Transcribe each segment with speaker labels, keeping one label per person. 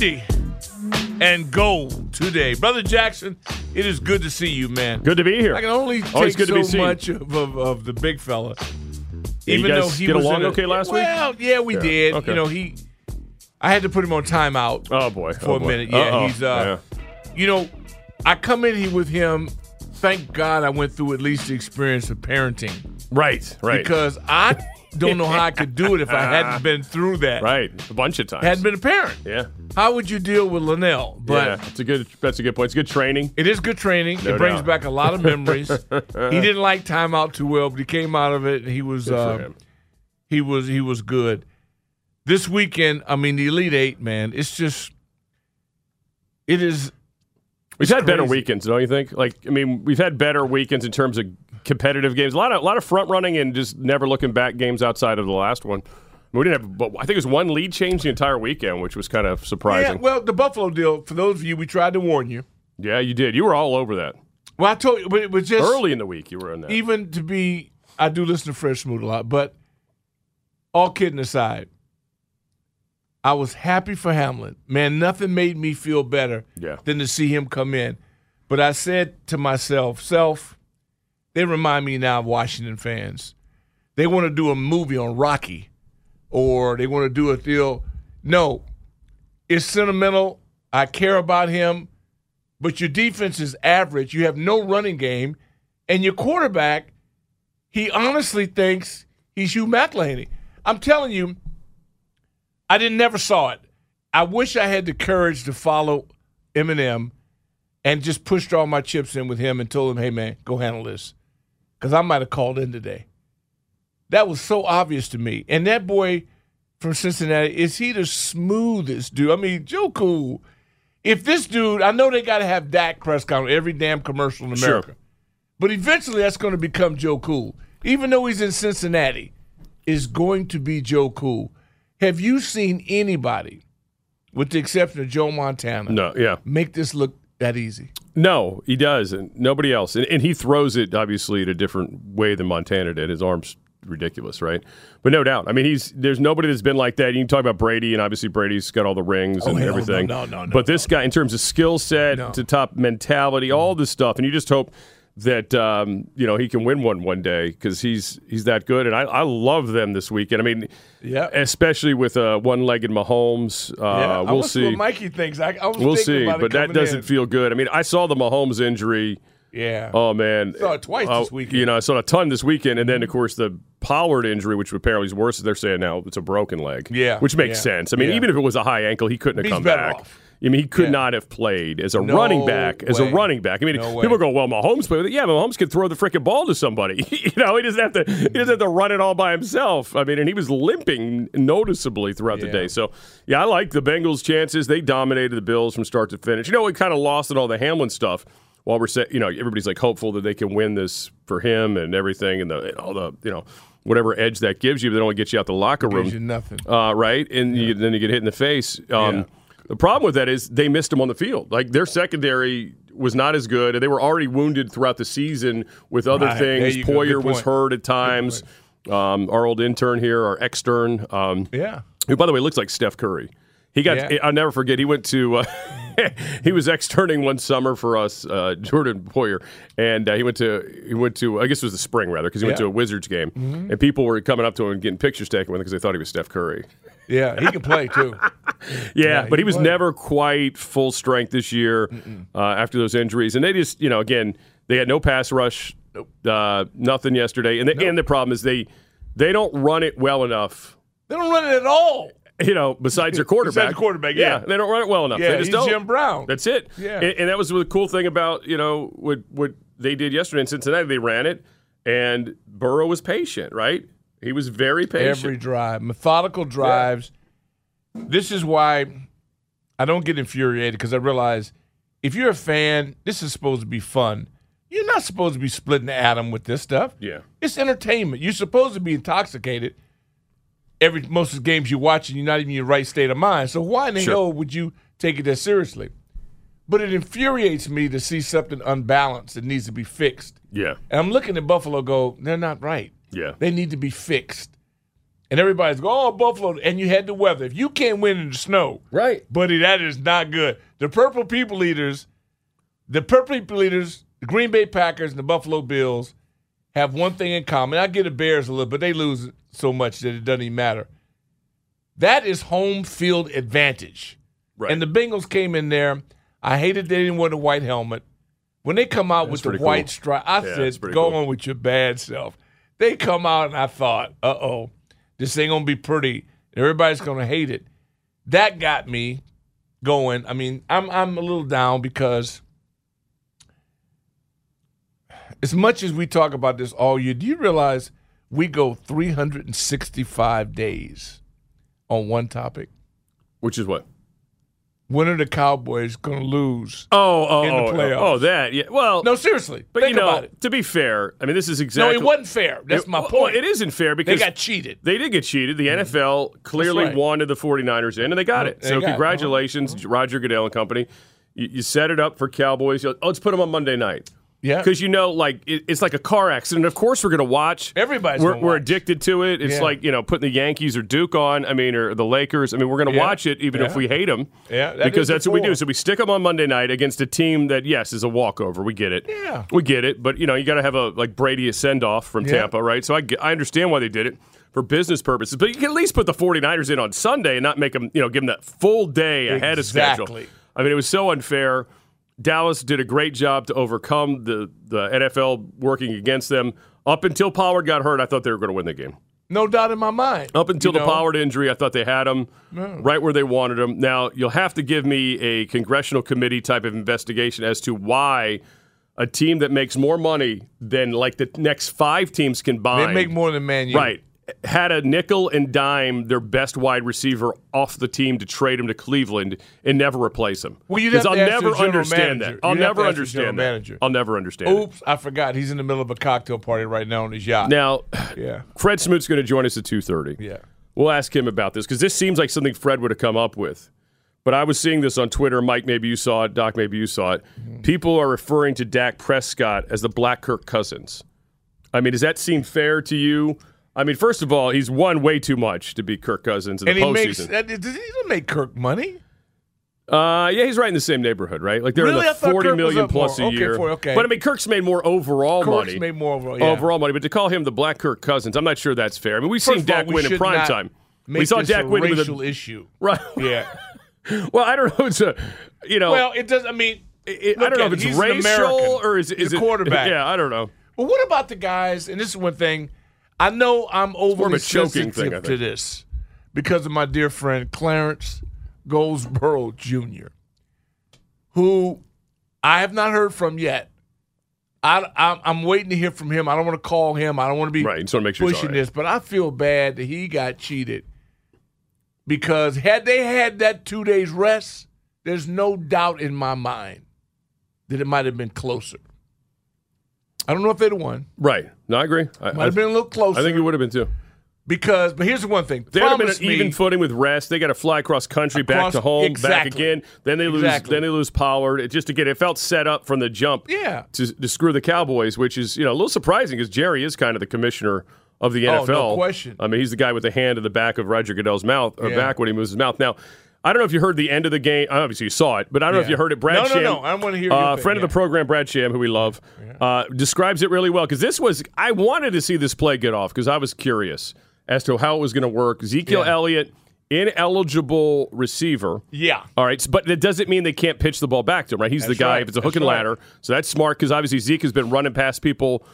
Speaker 1: Burgundy and gold today. Brother Jackson, it is good to see you, man.
Speaker 2: Good to be here.
Speaker 1: I can only
Speaker 2: Always
Speaker 1: take
Speaker 2: good to be
Speaker 1: so much of, of, of the big fella.
Speaker 2: Yeah, you guys get
Speaker 1: was
Speaker 2: along
Speaker 1: a-
Speaker 2: okay last week?
Speaker 1: Well, yeah, we
Speaker 2: Yeah,
Speaker 1: did.
Speaker 2: okay.
Speaker 1: You know, he. I had to put him on timeout
Speaker 2: Oh boy.
Speaker 1: for
Speaker 2: oh,
Speaker 1: a
Speaker 2: boy.
Speaker 1: minute. Yeah,
Speaker 2: Uh-oh.
Speaker 1: he's. uh You know, I come in here with him. Thank God I went through at least the experience of parenting
Speaker 2: right, right,
Speaker 1: because I don't know how I could do it if I hadn't been through that.
Speaker 2: right. A bunch of times.
Speaker 1: Hadn't been a parent.
Speaker 2: yeah,
Speaker 1: How would you deal with Linnell? But
Speaker 2: yeah. It's a good. That's a good point. It's good training.
Speaker 1: It is good training.
Speaker 2: No
Speaker 1: it brings
Speaker 2: doubt.
Speaker 1: back a lot of memories. he didn't like timeout too well, but he came out of it and he was uh, he was he was good. This weekend, I mean, the Elite Eight, man, it's just it is.
Speaker 2: We've had better weekends, don't you think? Like, I mean, we've had better weekends in terms of competitive games. A lot of, a lot of front running and just never looking back games outside of the last one. We didn't have, but I think it was one lead change the entire weekend, which was kind of surprising. Yeah,
Speaker 1: well, the Buffalo deal. For those of you, we tried to warn you.
Speaker 2: Yeah, you did. You were all over that
Speaker 1: Well, I told you, but it was just
Speaker 2: early in the week. You were in that.
Speaker 1: even to be. I do listen to Fred Smoot a lot, but all kidding aside, I was happy for Hamlin. Man, nothing made me feel better
Speaker 2: Yeah.
Speaker 1: than to see him come in. But I said to myself, self, they remind me now of Washington fans. They want to do a movie on Rocky, or they want to do a deal. No, it's sentimental. I care about him, but your defense is average. You have no running game, and your quarterback, he honestly thinks he's Hugh McElhenny. I'm telling you, I didn't never saw it. I wish I had the courage to follow Eminem and just pushed all my chips in with him and told him, "Hey man, go handle this," because I might have called in today. That was so obvious to me. And that boy from Cincinnati is he the smoothest dude? I mean, Joe Cool. If this dude, I know they got to have Dak Prescott on every damn commercial in America, Sure. But eventually that's going to become Joe Cool. Even though he's in Cincinnati, is going to be Joe Cool. Have you seen anybody, with the exception of Joe Montana,
Speaker 2: no, yeah.
Speaker 1: make this look that easy?
Speaker 2: No, he does, and nobody else. And, and he throws it obviously in a different way than Montana did. His arms ridiculous, right? But no doubt. I mean, he's there's nobody that's been like that. You can talk about Brady, and obviously Brady's got all the rings
Speaker 1: Oh,
Speaker 2: and
Speaker 1: hell no,
Speaker 2: everything.
Speaker 1: no, no, no,
Speaker 2: But this guy, in terms of skill set, to top mentality, all this stuff, and you just hope that um, you know he can win one one day because he's he's that good. And I, I love them this weekend. I mean,
Speaker 1: Yeah.
Speaker 2: especially with uh, one-legged Mahomes. Uh,
Speaker 1: yeah,
Speaker 2: we'll see.
Speaker 1: Mikey thinks. I, I
Speaker 2: We'll see, but that doesn't
Speaker 1: in.
Speaker 2: feel good. I mean, I saw the Mahomes injury.
Speaker 1: Yeah.
Speaker 2: Oh man,
Speaker 1: Saw it twice
Speaker 2: Uh,
Speaker 1: this weekend.
Speaker 2: You know, I saw a ton this weekend, and then of course the Pollard injury, which apparently is worse. They're saying now it's a broken leg.
Speaker 1: Yeah,
Speaker 2: which makes
Speaker 1: yeah,
Speaker 2: sense. I mean,
Speaker 1: yeah.
Speaker 2: even if it was a high ankle, he couldn't have
Speaker 1: He's
Speaker 2: come back.
Speaker 1: off.
Speaker 2: I mean, he could
Speaker 1: Yeah.
Speaker 2: not have played as a
Speaker 1: No
Speaker 2: running back. As a running back, I mean,
Speaker 1: No way.
Speaker 2: people go, "Well, Mahomes played with it." Yeah, Mahomes could throw the freaking ball to somebody. you know, he doesn't have to. He doesn't have to run it all by himself. I mean, and he was limping noticeably throughout the day. So, yeah, I like the Bengals' chances. They dominated the Bills from start to finish. You know, we kind of lost in all the Hamlin stuff. While we're, sa- you know, everybody's like hopeful that they can win this for him and everything, and the and all the, you know, whatever edge that gives you, but it only gets you out the locker room
Speaker 1: Gives you nothing.
Speaker 2: uh, right? And you, then you get hit in the face. Um,
Speaker 1: Yeah.
Speaker 2: The problem with that is they missed him on the field. Like their secondary was not as good, and they were already wounded throughout the season with other
Speaker 1: Right.
Speaker 2: Things. Poyer was hurt at times. Um, our old intern here, our extern, um,
Speaker 1: Yeah.
Speaker 2: who by the way looks like Steph Curry. He got.
Speaker 1: Yeah.
Speaker 2: I'll never forget. He went to. Uh, he was externing one summer for us, uh, Jordan Poyer, and uh, he went to. He went to. I guess it was the spring rather, because he went to a Wizards game,
Speaker 1: Mhm.
Speaker 2: and people were coming up to him and getting pictures taken with him because they thought he was Steph Curry.
Speaker 1: Yeah, he can play too.
Speaker 2: Yeah,
Speaker 1: Yeah,
Speaker 2: but
Speaker 1: he
Speaker 2: he was
Speaker 1: played.
Speaker 2: never quite full strength this year uh, after those injuries, and they just, you know, again, they had no pass rush, uh, nothing yesterday, and the, and the problem is they they don't run it well enough.
Speaker 1: They don't run it at all.
Speaker 2: You know, besides their quarterback.
Speaker 1: Besides the quarterback, yeah.
Speaker 2: they don't run it well enough.
Speaker 1: Yeah,
Speaker 2: they just
Speaker 1: he's
Speaker 2: don't.
Speaker 1: Jim Brown.
Speaker 2: That's it.
Speaker 1: Yeah.
Speaker 2: and, and that was the cool thing about you know what what they did yesterday in Cincinnati. They ran it, and Burrow was patient. Right, he was very patient.
Speaker 1: Every drive, methodical drives. This is why I don't get infuriated because I realize if you're a fan, this is supposed to be fun. You're not supposed to be splitting the atom with this stuff.
Speaker 2: Yeah.
Speaker 1: It's entertainment. You're supposed to be intoxicated every most of the games you watch, and you're not even in your right state of mind. So why in the
Speaker 2: Sure.
Speaker 1: hell would you take it that seriously? But it infuriates me to see something unbalanced that needs to be fixed.
Speaker 2: Yeah,
Speaker 1: And I'm looking at Buffalo go, they're not right.
Speaker 2: Yeah.
Speaker 1: They need to be fixed. And everybody's go, oh, Buffalo. And you had the weather. If you can't win in the snow,
Speaker 2: Right.
Speaker 1: buddy, that is not good. The Purple People Eaters, the Purple People Eaters, the Green Bay Packers, and the Buffalo Bills have one thing in common. I get the Bears a little, but they lose so much that it doesn't even matter. That is home field advantage.
Speaker 2: Right.
Speaker 1: And the Bengals came in there. I hated they didn't wear the white helmet. When they come out
Speaker 2: That's
Speaker 1: with the white
Speaker 2: cool.
Speaker 1: stripe, I
Speaker 2: Yeah,
Speaker 1: said,
Speaker 2: pretty
Speaker 1: "Go
Speaker 2: cool.
Speaker 1: on with your bad self." They come out, and I thought, "Uh oh, this ain't gonna be pretty. Everybody's gonna hate it." That got me going. I mean, I'm I'm a little down because as much as we talk about this all year, do you realize we go 365 days on one topic?
Speaker 2: Which is what?
Speaker 1: When are the Cowboys going to lose?
Speaker 2: Oh, oh,
Speaker 1: In the
Speaker 2: oh,
Speaker 1: playoffs.
Speaker 2: oh, that. Yeah. Well,
Speaker 1: No, seriously.
Speaker 2: but
Speaker 1: think
Speaker 2: you know,
Speaker 1: about it.
Speaker 2: to be fair, I mean, this is exactly.
Speaker 1: No, it wasn't fair. That's
Speaker 2: It-
Speaker 1: my
Speaker 2: well,
Speaker 1: point.
Speaker 2: it isn't fair because They
Speaker 1: got cheated.
Speaker 2: They did get cheated. The NFL clearly
Speaker 1: right.
Speaker 2: wanted the 49ers in, and they got it.
Speaker 1: They
Speaker 2: So
Speaker 1: got it. Uh-huh.
Speaker 2: congratulations, Roger Goodell and company. You, you set it up for Cowboys. Oh, let's put them on Monday night.
Speaker 1: Yeah.
Speaker 2: Because you know, like it, it's like a car accident. Of course, we're going to watch.
Speaker 1: Everybody's
Speaker 2: we're, we're
Speaker 1: watch.
Speaker 2: addicted to it. It's
Speaker 1: Yeah.
Speaker 2: like you know, putting the Yankees or Duke on. I mean, or the Lakers. I mean, we're going to
Speaker 1: Yeah.
Speaker 2: watch it even if we hate them.
Speaker 1: Yeah, that
Speaker 2: because that's what we do. So we stick them on Monday night against a team that, yes, is a walkover. We get it.
Speaker 1: Yeah.
Speaker 2: we get it. But you know, you got to have a like Brady a send off from
Speaker 1: Yeah.
Speaker 2: Tampa, right? So I, get- I understand why they did it for business purposes. But you can at least put the 49ers in on Sunday and not make them, you know, give them that full day ahead of schedule. I mean, it was so unfair. Dallas did a great job to overcome the, the NFL working against them. Up until Pollard got hurt, I thought they were going to win the game.
Speaker 1: No doubt in my mind.
Speaker 2: Up until
Speaker 1: You
Speaker 2: the
Speaker 1: know?
Speaker 2: Pollard injury, I thought they had him right where they wanted him. Now, you'll have to give me a congressional committee type of investigation as to why a team that makes more money than like the next five teams combined
Speaker 1: They make more than Man U.
Speaker 2: Right. Had a nickel and dime their best wide receiver off the team to trade him to Cleveland and never replace him.
Speaker 1: Well, you'd
Speaker 2: 'Cause
Speaker 1: have to
Speaker 2: I'll never understand
Speaker 1: manager.
Speaker 2: that. I'll never
Speaker 1: to ask the general
Speaker 2: understand that.
Speaker 1: manager.
Speaker 2: I'll never understand it.
Speaker 1: Oops, I forgot. He's in the middle of a cocktail party right now on his yacht.
Speaker 2: Now,
Speaker 1: yeah.
Speaker 2: Fred Smoot's going to join us at 2.30.
Speaker 1: Yeah.
Speaker 2: We'll ask him about this because this seems like something Fred would have come up with. But I was seeing this on Twitter. Mike, maybe you saw it. Doc, maybe you saw it.
Speaker 1: Mm-hmm.
Speaker 2: People are referring to Dak Prescott as the Black Kirk Cousins. I mean, does that seem fair to you? I mean, first of all, he's won way too much to be Kirk Cousins in
Speaker 1: And
Speaker 2: the
Speaker 1: he makes.
Speaker 2: postseason.
Speaker 1: that- Does he doesn't make Kirk money?
Speaker 2: Uh, yeah, he's right in the same neighborhood, right? Like they're
Speaker 1: Really?
Speaker 2: in the forty million plus
Speaker 1: more.
Speaker 2: a
Speaker 1: Okay,
Speaker 2: year.
Speaker 1: for- okay.
Speaker 2: But I mean, Kirk's made more overall
Speaker 1: Kirk's
Speaker 2: money.
Speaker 1: made more overall. Yeah.
Speaker 2: Overall money, but to call him the Black Kirk Cousins, I'm not sure that's fair. I mean, we've
Speaker 1: First
Speaker 2: seen
Speaker 1: all,
Speaker 2: Dak
Speaker 1: we
Speaker 2: win in prime time. We saw Dak
Speaker 1: a
Speaker 2: win with
Speaker 1: racial
Speaker 2: a
Speaker 1: issue.
Speaker 2: right.
Speaker 1: Yeah.
Speaker 2: well, I don't know. It's a you know.
Speaker 1: well, it does. I mean,
Speaker 2: it, I don't know if it's racial or is, is
Speaker 1: a
Speaker 2: it
Speaker 1: quarterback.
Speaker 2: Yeah, I don't know.
Speaker 1: Well, what about the guys? And this is one thing. I know I'm
Speaker 2: more of
Speaker 1: overly
Speaker 2: a choking
Speaker 1: sensitive
Speaker 2: thing,
Speaker 1: to this because of my dear friend Clarence Goldsboro Jr., who I have not heard from yet. I, I'm, I'm waiting to hear from him. I don't want to call him. I don't want to be
Speaker 2: Right, wanna make sure
Speaker 1: pushing
Speaker 2: right.
Speaker 1: this, but I feel bad that he got cheated because had they had that two days rest, there's no doubt in my mind that it might have been closer. I don't know if they'd have won.
Speaker 2: Right. No, I agree. I,
Speaker 1: Might have been a little closer.
Speaker 2: I think it would have been too.
Speaker 1: because, but here's the one thing.
Speaker 2: They would have been an
Speaker 1: me,
Speaker 2: even footing with rest. They got to fly across country, back to home, back again. Then they lose.
Speaker 1: Exactly.
Speaker 2: Then they lose Pollard. It just again, it felt set up from the jump.
Speaker 1: Yeah.
Speaker 2: To, to screw the Cowboys, which is you know a little surprising because Jerry is kind of the commissioner of the
Speaker 1: Oh,
Speaker 2: NFL.
Speaker 1: no question.
Speaker 2: I mean, he's the guy with the hand in the back of Roger Goodell's mouth, or
Speaker 1: Yeah.
Speaker 2: back when he moves his mouth. Now, I don't know if you heard the end of the game. Obviously, you saw it, but I don't know if you heard it. Brad
Speaker 1: No, no,
Speaker 2: Sham,
Speaker 1: no. I wanna hear your
Speaker 2: uh, friend of the program, Brad Sham, who we love, uh, describes it really well because this was. I wanted to see this play get off because I was curious as to how it was going to work. Ezekiel
Speaker 1: Yeah.
Speaker 2: Elliott, ineligible receiver.
Speaker 1: Yeah.
Speaker 2: All right, but that doesn't mean they can't pitch the ball back to him, right? He's the guy.
Speaker 1: right.
Speaker 2: If it's a hook
Speaker 1: That's
Speaker 2: and
Speaker 1: right.
Speaker 2: ladder, so that's smart because obviously Zeke has been running past people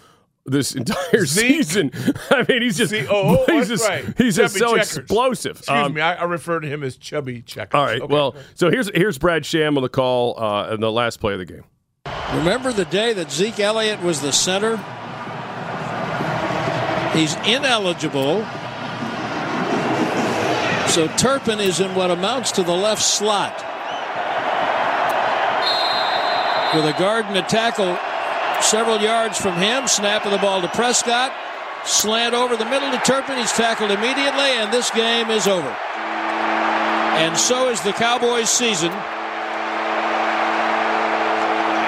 Speaker 2: this entire
Speaker 1: Zeke?
Speaker 2: season. I mean, he's just
Speaker 1: See, oh, oh,
Speaker 2: he's
Speaker 1: that's
Speaker 2: just
Speaker 1: right.
Speaker 2: he's just so
Speaker 1: checkers.
Speaker 2: explosive.
Speaker 1: Excuse
Speaker 2: Um,
Speaker 1: me, I, I refer to him as chubby checkers.
Speaker 2: All right,
Speaker 1: Okay.
Speaker 2: well, so here's here's Brad Sham on the call uh, in the last play of the game.
Speaker 3: Remember the day that Zeke Elliott was the center? He's ineligible. So Turpin is in what amounts to the left slot. With a guard and a tackle several yards from him, snapping the ball to Prescott. Slant over the middle to Turpin. He's tackled immediately, and this game is over. And so is the Cowboys' season.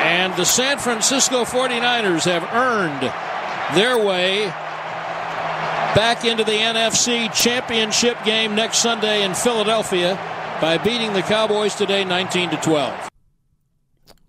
Speaker 3: And the San Francisco 49ers have earned their way back into the NFC Championship game next Sunday in Philadelphia by beating the Cowboys today 19 to 12.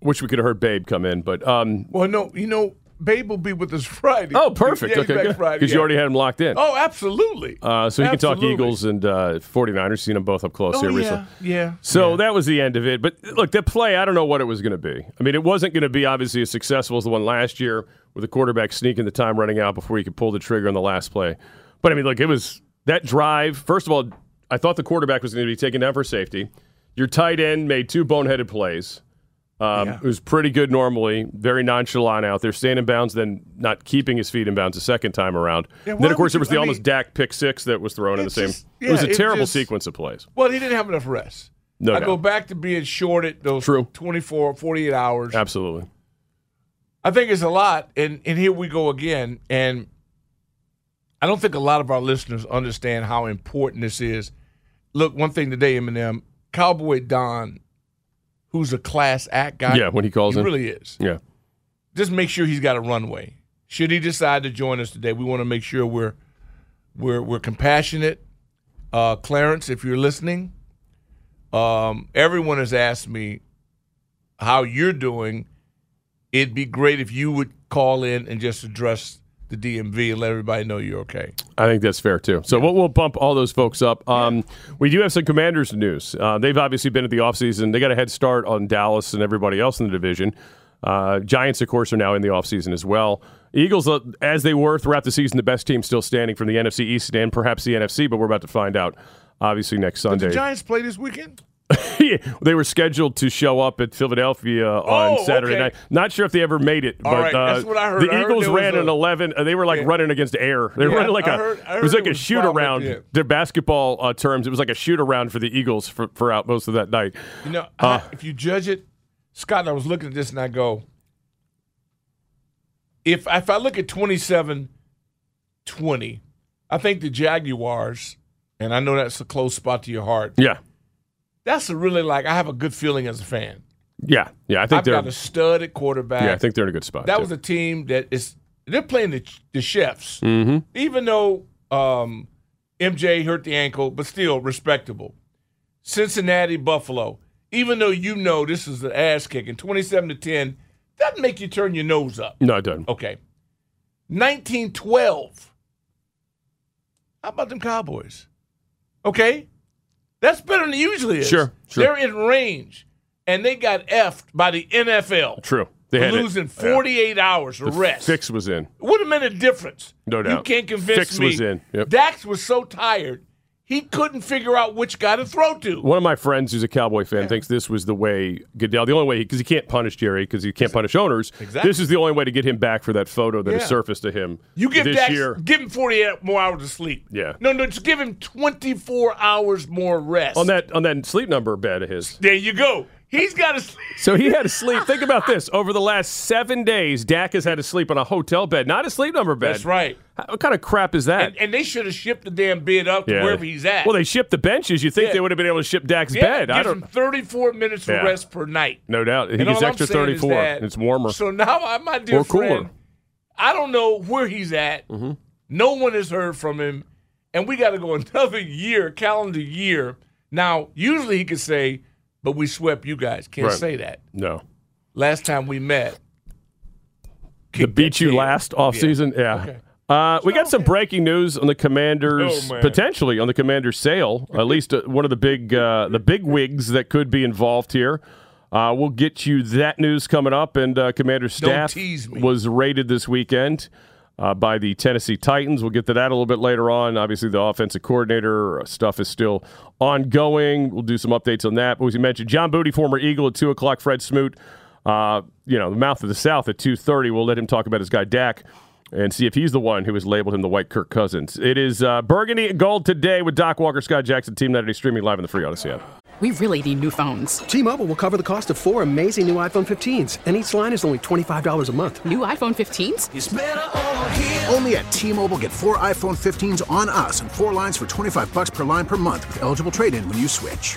Speaker 2: Wish we could have heard Babe come in, but um,
Speaker 1: Well, no, you know, Babe will be with us Friday.
Speaker 2: oh, perfect.
Speaker 1: Yeah,
Speaker 2: okay.
Speaker 1: Friday,
Speaker 2: Because
Speaker 1: yeah.
Speaker 2: you already had him locked in.
Speaker 1: Oh, absolutely.
Speaker 2: Uh, so he can talk Eagles and uh, 49ers. Seen them both up close
Speaker 1: Oh,
Speaker 2: here
Speaker 1: yeah,
Speaker 2: recently.
Speaker 1: yeah.
Speaker 2: So that was the end of it. But look, that play, I don't know what it was going to be. I mean, it wasn't going to be obviously as successful as the one last year with the quarterback sneaking the time running out before he could pull the trigger on the last play. But I mean, look, it was that drive. First of all, I thought the quarterback was going to be taken down for safety. Your tight end made two boneheaded plays. Um, It was pretty good normally, very nonchalant out there, staying in bounds, then not keeping his feet in bounds a second time around.
Speaker 1: Yeah,
Speaker 2: then, of course, there was the
Speaker 1: I
Speaker 2: almost
Speaker 1: mean-
Speaker 2: Dak pick six that was thrown in the same.
Speaker 1: just-
Speaker 2: it was a
Speaker 1: it
Speaker 2: terrible
Speaker 1: just-
Speaker 2: sequence of plays.
Speaker 1: Well, he didn't have enough rest.
Speaker 2: No
Speaker 1: I
Speaker 2: doubt.
Speaker 1: go back to being short at those
Speaker 2: True.
Speaker 1: 24, 48 hours.
Speaker 2: Absolutely.
Speaker 1: I think it's a lot, and and here we go again. And I don't think a lot of our listeners understand how important this is. Look, one thing today, Eminem, Cowboy Don, who's a class act guy.
Speaker 2: Yeah, when he calls
Speaker 1: he
Speaker 2: in.
Speaker 1: really is.
Speaker 2: Yeah.
Speaker 1: Just make sure he's got a runway. Should he decide to join us today, we want to make sure we're we're we're compassionate. Uh, Clarence, if you're listening, um, everyone has asked me how you're doing. It'd be great if you would call in and just address the DMV and let everybody know you're okay.
Speaker 2: I think that's fair too. So we'll, we'll bump all those folks up. Um, we do have some Commanders news. Uh, they've obviously been at the offseason. They got a head start on Dallas and everybody else in the division. Uh, Giants, of course, are now in the offseason as well. Eagles, uh, as they were throughout the season, the best team still standing from the NFC East and perhaps the NFC, but we're about to find out, obviously, next
Speaker 1: Did
Speaker 2: Sunday.
Speaker 1: the Giants play this weekend?
Speaker 2: they were scheduled to show up at Philadelphia on
Speaker 1: Oh,
Speaker 2: Saturday
Speaker 1: okay.
Speaker 2: night. Not sure if they ever made it, but
Speaker 1: right,
Speaker 2: uh,
Speaker 1: that's what I heard.
Speaker 2: the
Speaker 1: I
Speaker 2: Eagles ran
Speaker 1: a-
Speaker 2: an 11. Uh, they were like
Speaker 1: Yeah.
Speaker 2: running against air. They were
Speaker 1: Yeah,
Speaker 2: running like
Speaker 1: I
Speaker 2: a
Speaker 1: heard-
Speaker 2: it was like a
Speaker 1: was
Speaker 2: shoot around.
Speaker 1: the.
Speaker 2: Their basketball uh, terms, it was like a shoot around for the Eagles for, for out most of that night.
Speaker 1: You know,
Speaker 2: Uh,
Speaker 1: I, if you judge it, Scott, I was looking at this and I go, if if I look at 27 20, I think the Jaguars, and I know that's a close spot to your heart,
Speaker 2: Yeah,
Speaker 1: that's a really like, I have a good feeling as a fan.
Speaker 2: yeah, yeah. I think
Speaker 1: I've
Speaker 2: they're
Speaker 1: got a stud at quarterback.
Speaker 2: yeah. I think they're in a good spot.
Speaker 1: that
Speaker 2: too.
Speaker 1: was a team that is, they're playing the, the chefs.
Speaker 2: Mm-hmm.
Speaker 1: even though um, MJ hurt the ankle, but still respectable. Cincinnati, Buffalo, even though you know this is an ass kicking, 27 to 10, doesn't make you turn your nose up.
Speaker 2: no, it doesn't.
Speaker 1: Okay. 1912. How about them Cowboys? Okay. That's better than it usually is.
Speaker 2: Sure, sure.
Speaker 1: They're in range, and they got effed by the NFL.
Speaker 2: True. They had it.
Speaker 1: losing
Speaker 2: Yeah.
Speaker 1: 48 hours of
Speaker 2: The
Speaker 1: rest.
Speaker 2: Fix was in.
Speaker 1: It Would have made a difference.
Speaker 2: No doubt.
Speaker 1: You can't convince
Speaker 2: Fix
Speaker 1: me.
Speaker 2: was in. Yep.
Speaker 1: Dax was so tired, he couldn't figure out which guy to throw to.
Speaker 2: One of my friends who's a Cowboy fan thinks this was the way Goodell, the only way, because he can't punish Jerry, because he can't punish owners.
Speaker 1: Exactly.
Speaker 2: This is the only way to get him back for that photo that has surfaced to him
Speaker 1: You give
Speaker 2: this
Speaker 1: Dax,
Speaker 2: year.
Speaker 1: give him 48 more hours of sleep.
Speaker 2: Yeah.
Speaker 1: No, no, just give him 24 hours more rest.
Speaker 2: On that on that sleep number bed of his.
Speaker 1: There you go. He's got to sleep.
Speaker 2: So he had to sleep. Think about this. Over the last seven days, Dak has had to sleep on a hotel bed, not a sleep number bed.
Speaker 1: That's right.
Speaker 2: What kind of crap is that?
Speaker 1: And, and they should have shipped the damn bed up to wherever he's at.
Speaker 2: Well, they shipped the benches. You think
Speaker 1: Yeah.
Speaker 2: they would have been able to ship Dak's
Speaker 1: yeah,
Speaker 2: bed? I don't.
Speaker 1: him 34 minutes of
Speaker 2: Yeah.
Speaker 1: rest per night.
Speaker 2: No doubt. He
Speaker 1: And
Speaker 2: gets extra
Speaker 1: saying is
Speaker 2: 34.
Speaker 1: that-
Speaker 2: It's warmer.
Speaker 1: So now, I- my dear
Speaker 2: Or cooler.
Speaker 1: friend, I don't know where he's at,
Speaker 2: Mm-hmm.
Speaker 1: No one has heard from him, and we got to go another year, calendar year. Now, usually he could say, "But we swept you guys." Can't
Speaker 2: Right.
Speaker 1: say that.
Speaker 2: No.
Speaker 1: Last time we met,
Speaker 2: The beat you
Speaker 1: tail.
Speaker 2: last off season? Yeah.
Speaker 1: Okay.
Speaker 2: Uh, we got some breaking news on the Commanders,
Speaker 1: Oh,
Speaker 2: potentially on the Commanders' sale. At least uh, one of the big uh, the big wigs that could be involved here. Uh, we'll get you that news coming up. And uh, Commander's staff was raided this weekend uh, by the Tennessee Titans. We'll get to that a little bit later on. Obviously, the offensive coordinator uh, stuff is still ongoing. We'll do some updates on that. But as you mentioned, John Booty, former Eagle, at two o'clock. Fred Smoot, uh, you know, the mouth of the South at two thirty. We'll let him talk about his guy Dak and see if he's the one who has labeled him the white Kirk Cousins. It is uh, Burgundy and Gold today with Doc Walker, Scott Jackson, Team Night streaming live in the free Audacy app.
Speaker 4: We really need new phones.
Speaker 5: T-Mobile will cover the cost of four amazing new iPhone 15s, and each line is only $25 a month.
Speaker 4: New iPhone 15s?
Speaker 6: It's over here.
Speaker 7: Only at T-Mobile get four iPhone 15s on us and four lines for 25 bucks per line per month with eligible trade-in when you switch.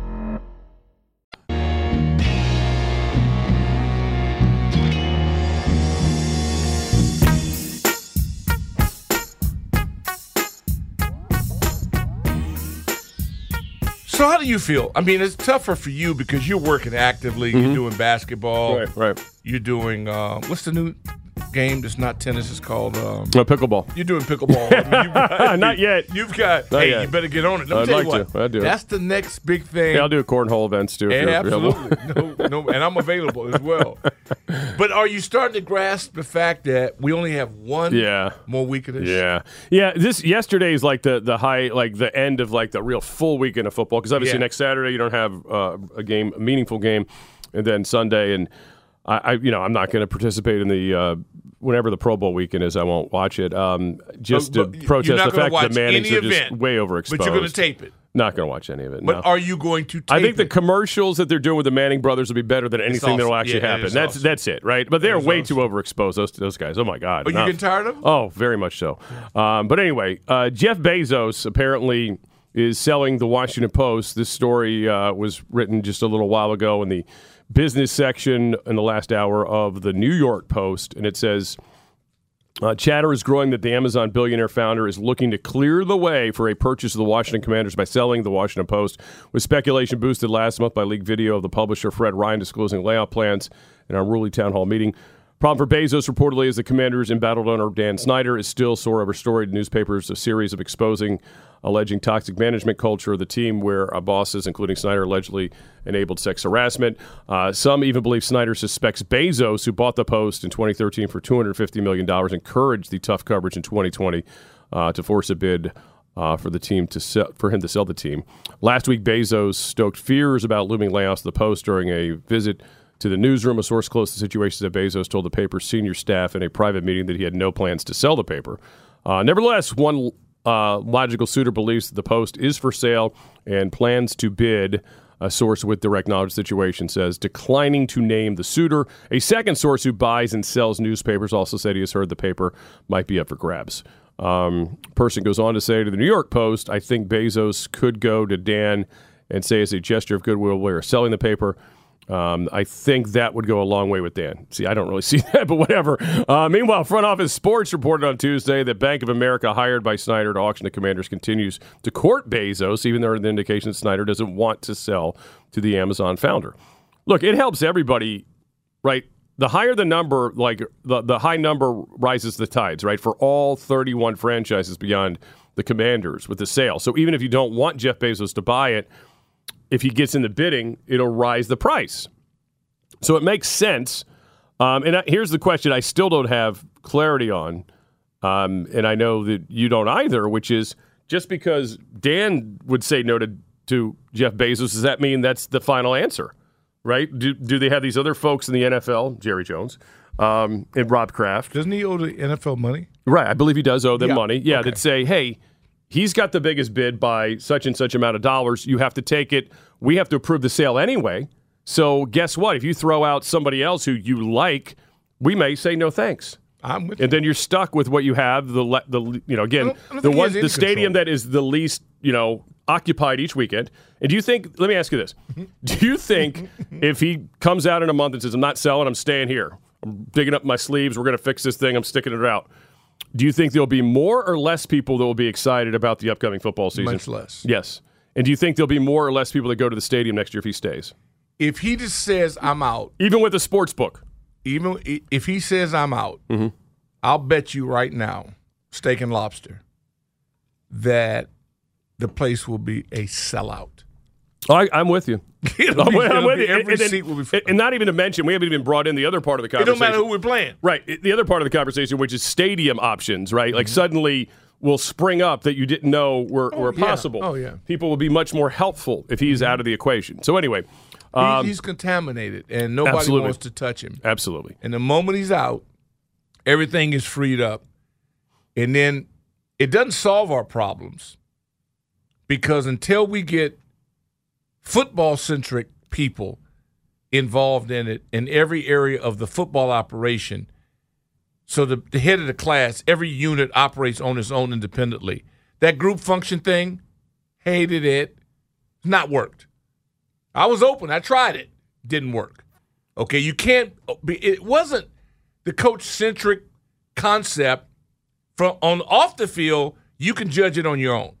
Speaker 1: So how do you feel? I mean, it's tougher for you because you're working actively. You're doing basketball.
Speaker 2: Right, right.
Speaker 1: You're doing uh, what's the new game that's not tennis? It's called. Um,
Speaker 2: No, pickleball.
Speaker 1: you're doing pickleball. I mean, got-
Speaker 2: Not yet.
Speaker 1: You've got.
Speaker 2: Not
Speaker 1: hey,
Speaker 2: yet.
Speaker 1: you better get on it. Let me
Speaker 2: I'd
Speaker 1: tell
Speaker 2: like
Speaker 1: you what.
Speaker 2: to. I'd do.
Speaker 1: That's the next big thing.
Speaker 2: Yeah, I'll do cornhole events too. if
Speaker 1: Yeah,
Speaker 2: you're
Speaker 1: absolutely. no, no, and I'm available as well. But are you starting to grasp the fact that we only have one
Speaker 2: Yeah.
Speaker 1: more week of this?
Speaker 2: Yeah, yeah. This yesterday is like the the high, like the end of like the real full weekend of football because obviously
Speaker 1: Yeah.
Speaker 2: next Saturday you don't have uh, a game, a meaningful game, and then Sunday and I, I you know, I'm not going to participate in the uh, whenever the Pro Bowl weekend is. I won't watch it. Um, just
Speaker 1: But- but
Speaker 2: to protest the fact that Mannings
Speaker 1: any
Speaker 2: are just way overexposed.
Speaker 1: But you're going to tape it.
Speaker 2: Not going to watch any of it.
Speaker 1: But
Speaker 2: no.
Speaker 1: are you going to tape
Speaker 2: I think the commercials that they're doing with the Manning brothers will be better than anything
Speaker 1: awesome.
Speaker 2: that will actually
Speaker 1: Yeah,
Speaker 2: happen. That's
Speaker 1: awesome.
Speaker 2: that's it, right? But they're way too overexposed. Those those guys. Oh my god.
Speaker 1: Are you getting tired of them?
Speaker 2: Oh, very much so. Um, but anyway, uh, Jeff Bezos apparently is selling the Washington Post. This story uh, was written just a little while ago in the business section in the last hour of the New York Post, and it says. Uh, chatter is growing that the Amazon billionaire founder is looking to clear the way for a purchase of the Washington Commanders by selling the Washington Post, with speculation boosted last month by leaked video of the publisher Fred Ryan disclosing layout plans in an unruly town hall meeting. Problem for Bezos reportedly is the Commanders' embattled owner Dan Snyder is still sore over storied newspapers a series of exposing alleging toxic management culture of the team where uh, bosses, including Snyder, allegedly enabled sex harassment. Uh, some even believe Snyder suspects Bezos, who bought the Post in 2013 for $250 million, encouraged the tough coverage in 2020 uh, to force a bid uh, for the team to sell, for him to sell the team. Last week, Bezos stoked fears about looming layoffs of the Post during a visit to the newsroom. A source close to the situation said Bezos told the paper's senior staff in a private meeting that he had no plans to sell the paper. Uh, nevertheless, one uh, logical suitor believes that the Post is for sale and plans to bid. A source with direct knowledge situation says, declining to name the suitor. A second source who buys and sells newspapers also said he has heard the paper might be up for grabs. Um, person goes on to say to the New York Post, I think Bezos could go to Dan and say, as a gesture of goodwill, we're selling the paper. Um, I think that would go a long way with Dan. See, I don't really see that, but whatever. Uh, meanwhile, Front Office Sports reported on Tuesday that Bank of America, hired by Snyder to auction the Commanders, continues to court Bezos, even though the are indications Snyder doesn't want to sell to the Amazon founder. Look, it helps everybody, right? The higher the number, like the, the high number rises the tides, right? For all 31 franchises beyond the Commanders with the sale. So even if you don't want Jeff Bezos to buy it, if he gets in the bidding, it'll rise the price. So it makes sense. Um, and I- here's the question I still don't have clarity on. Um, and I know that you don't either, which is just because Dan would say no to, to Jeff Bezos, does that mean that's the final answer? Right? Do, do they have these other folks in the NFL, Jerry Jones um, and Rob Kraft?
Speaker 1: Doesn't he owe the NFL money?
Speaker 2: Right. I believe he does owe them
Speaker 1: Yeah.
Speaker 2: money. Yeah,
Speaker 1: Okay.
Speaker 2: that say, hey, he's got the biggest bid by such and such amount of dollars. You have to take it. We have to approve the sale anyway. So guess what? If you throw out somebody else who you like, we may say no thanks.
Speaker 1: I'm with
Speaker 2: And then you're stuck with what you have. The le- the you know again
Speaker 1: I don't- I don't
Speaker 2: the one the stadium
Speaker 1: control.
Speaker 2: that is the least you know occupied each weekend. And do you think? Let me ask you this: Do you think if he comes out in a month and says, "I'm not selling. I'm staying here. I'm digging up my sleeves. We're going to fix this thing. I'm sticking it out." Do you think there'll be more or less people that will be excited about the upcoming football season?
Speaker 1: Much less.
Speaker 2: Yes. And do you think there'll be more or less people that go to the stadium next year if he stays?
Speaker 1: If he just says I'm out,
Speaker 2: Even with a sports book.
Speaker 1: even if he says I'm out,
Speaker 2: Mm-hmm.
Speaker 1: I'll bet you right now, steak and lobster, that the place will be a sellout.
Speaker 2: Oh, I, I'm with you.
Speaker 1: It'll
Speaker 2: I'm
Speaker 1: be-
Speaker 2: I'm with you.
Speaker 1: every
Speaker 2: And- and-
Speaker 1: seat will be
Speaker 2: and not even to mention, we haven't even brought in the other part of the conversation.
Speaker 1: It don't matter who we're playing.
Speaker 2: Right. The other part of the conversation, which is stadium options, right? Like suddenly will spring up that you didn't know were, were
Speaker 1: yeah.
Speaker 2: possible.
Speaker 1: Oh, yeah.
Speaker 2: People will be much more helpful if he's out of the equation. So, anyway, um,
Speaker 1: he's contaminated, and nobody
Speaker 2: absolutely.
Speaker 1: wants to touch him.
Speaker 2: absolutely.
Speaker 1: And the moment he's out, everything is freed up. And then it doesn't solve our problems because until we get football centric people involved in it in every area of the football operation, so the, the head of the class, every unit operates on its own independently. That group function thing, hated it, not worked. I was open. I tried it. Didn't work. Okay, you can't. be It wasn't the coach centric concept. From on off the field, you can judge it on your own.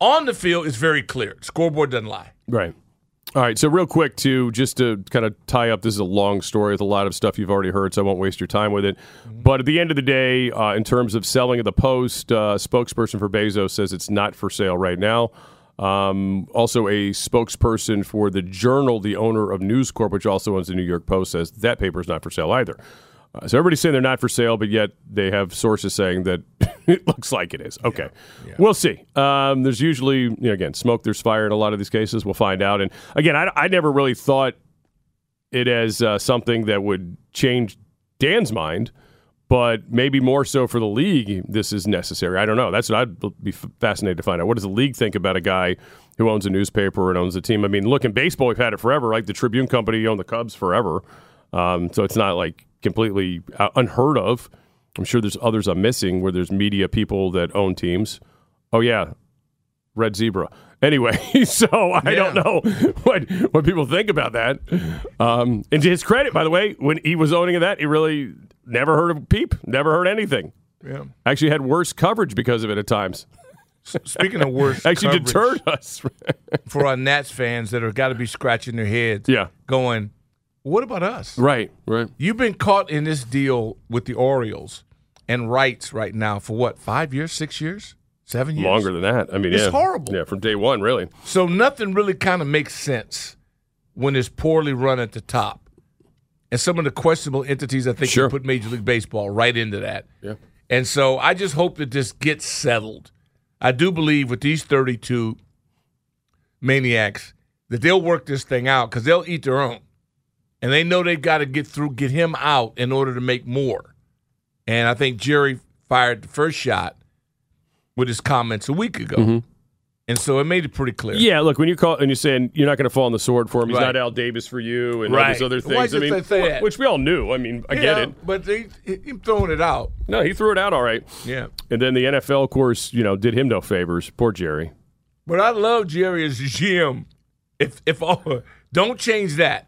Speaker 1: On the field, it's very clear. Scoreboard doesn't lie.
Speaker 2: Right. All right. So, real quick, too, just to kind of tie up, this is a long story with a lot of stuff you've already heard, so I won't waste your time with it. But at the end of the day, uh, in terms of selling of the post, uh, spokesperson for Bezos says it's not for sale right now. Um, also, a spokesperson for the Journal, the owner of News Corp, which also owns the New York Post, says that paper is not for sale either. Uh, so everybody's saying they're not for sale, but yet they have sources saying that it looks like it is. Okay, we'll see. Um, there's usually, you know, again, smoke. There's fire in a lot of these cases. We'll find out. And again, I, I never really thought it as uh, something that would change Dan's mind, but maybe more so for the league. This is necessary. I don't know. That's what I'd be fascinated to find out. What does the league think about a guy who owns a newspaper and owns a team? I mean, look in baseball, we've had it forever. Right, the Tribune Company owned the Cubs forever, um, so it's not like completely uh, unheard of. I'm sure there's others I'm missing where there's media people that own teams. Oh yeah, red zebra. Anyway, so I don't know what what people think about that. Um, and to his credit, by the way, when he was owning that, he really never heard of a peep, never heard anything.
Speaker 1: Yeah.
Speaker 2: Actually, had worse coverage because of it at times.
Speaker 1: Speaking of worse,
Speaker 2: Actually, deterred us.
Speaker 1: for our Nats fans that have got to be scratching their heads.
Speaker 2: Yeah.
Speaker 1: Going, what about us?
Speaker 2: right, right.
Speaker 1: You've been caught in this deal with the Orioles and rights right now for what? Five years? Six years? Seven years?
Speaker 2: Longer than that. I mean,
Speaker 1: It's
Speaker 2: yeah.
Speaker 1: horrible.
Speaker 2: Yeah, from day one, really.
Speaker 1: So nothing really kind of makes sense when it's poorly run at the top. And some of the questionable entities, I think,
Speaker 2: Sure.
Speaker 1: put Major League Baseball right into that.
Speaker 2: Yeah.
Speaker 1: And so I just hope that this gets settled. I do believe with these 32 maniacs that they'll work this thing out because they'll eat their own. And they know they've got to get through, get him out in order to make more. And I think Jerry fired the first shot with his comments a week ago. And so it made it pretty clear.
Speaker 2: Mm-hmm. Yeah, look, when you call and you're saying you're not going to fall on the sword for him, he's
Speaker 1: Right.
Speaker 2: not Al Davis for you, and all these other
Speaker 1: Why
Speaker 2: things. I
Speaker 1: did
Speaker 2: mean,
Speaker 1: they say that?
Speaker 2: which we all knew. I mean, I get it.
Speaker 1: But they, him throwing it out.
Speaker 2: No, he threw it out all right.
Speaker 1: Yeah.
Speaker 2: And then the NFL, of course, you know, did him no favors. Poor Jerry.
Speaker 1: But I love Jerry as GM. If if all, don't change that.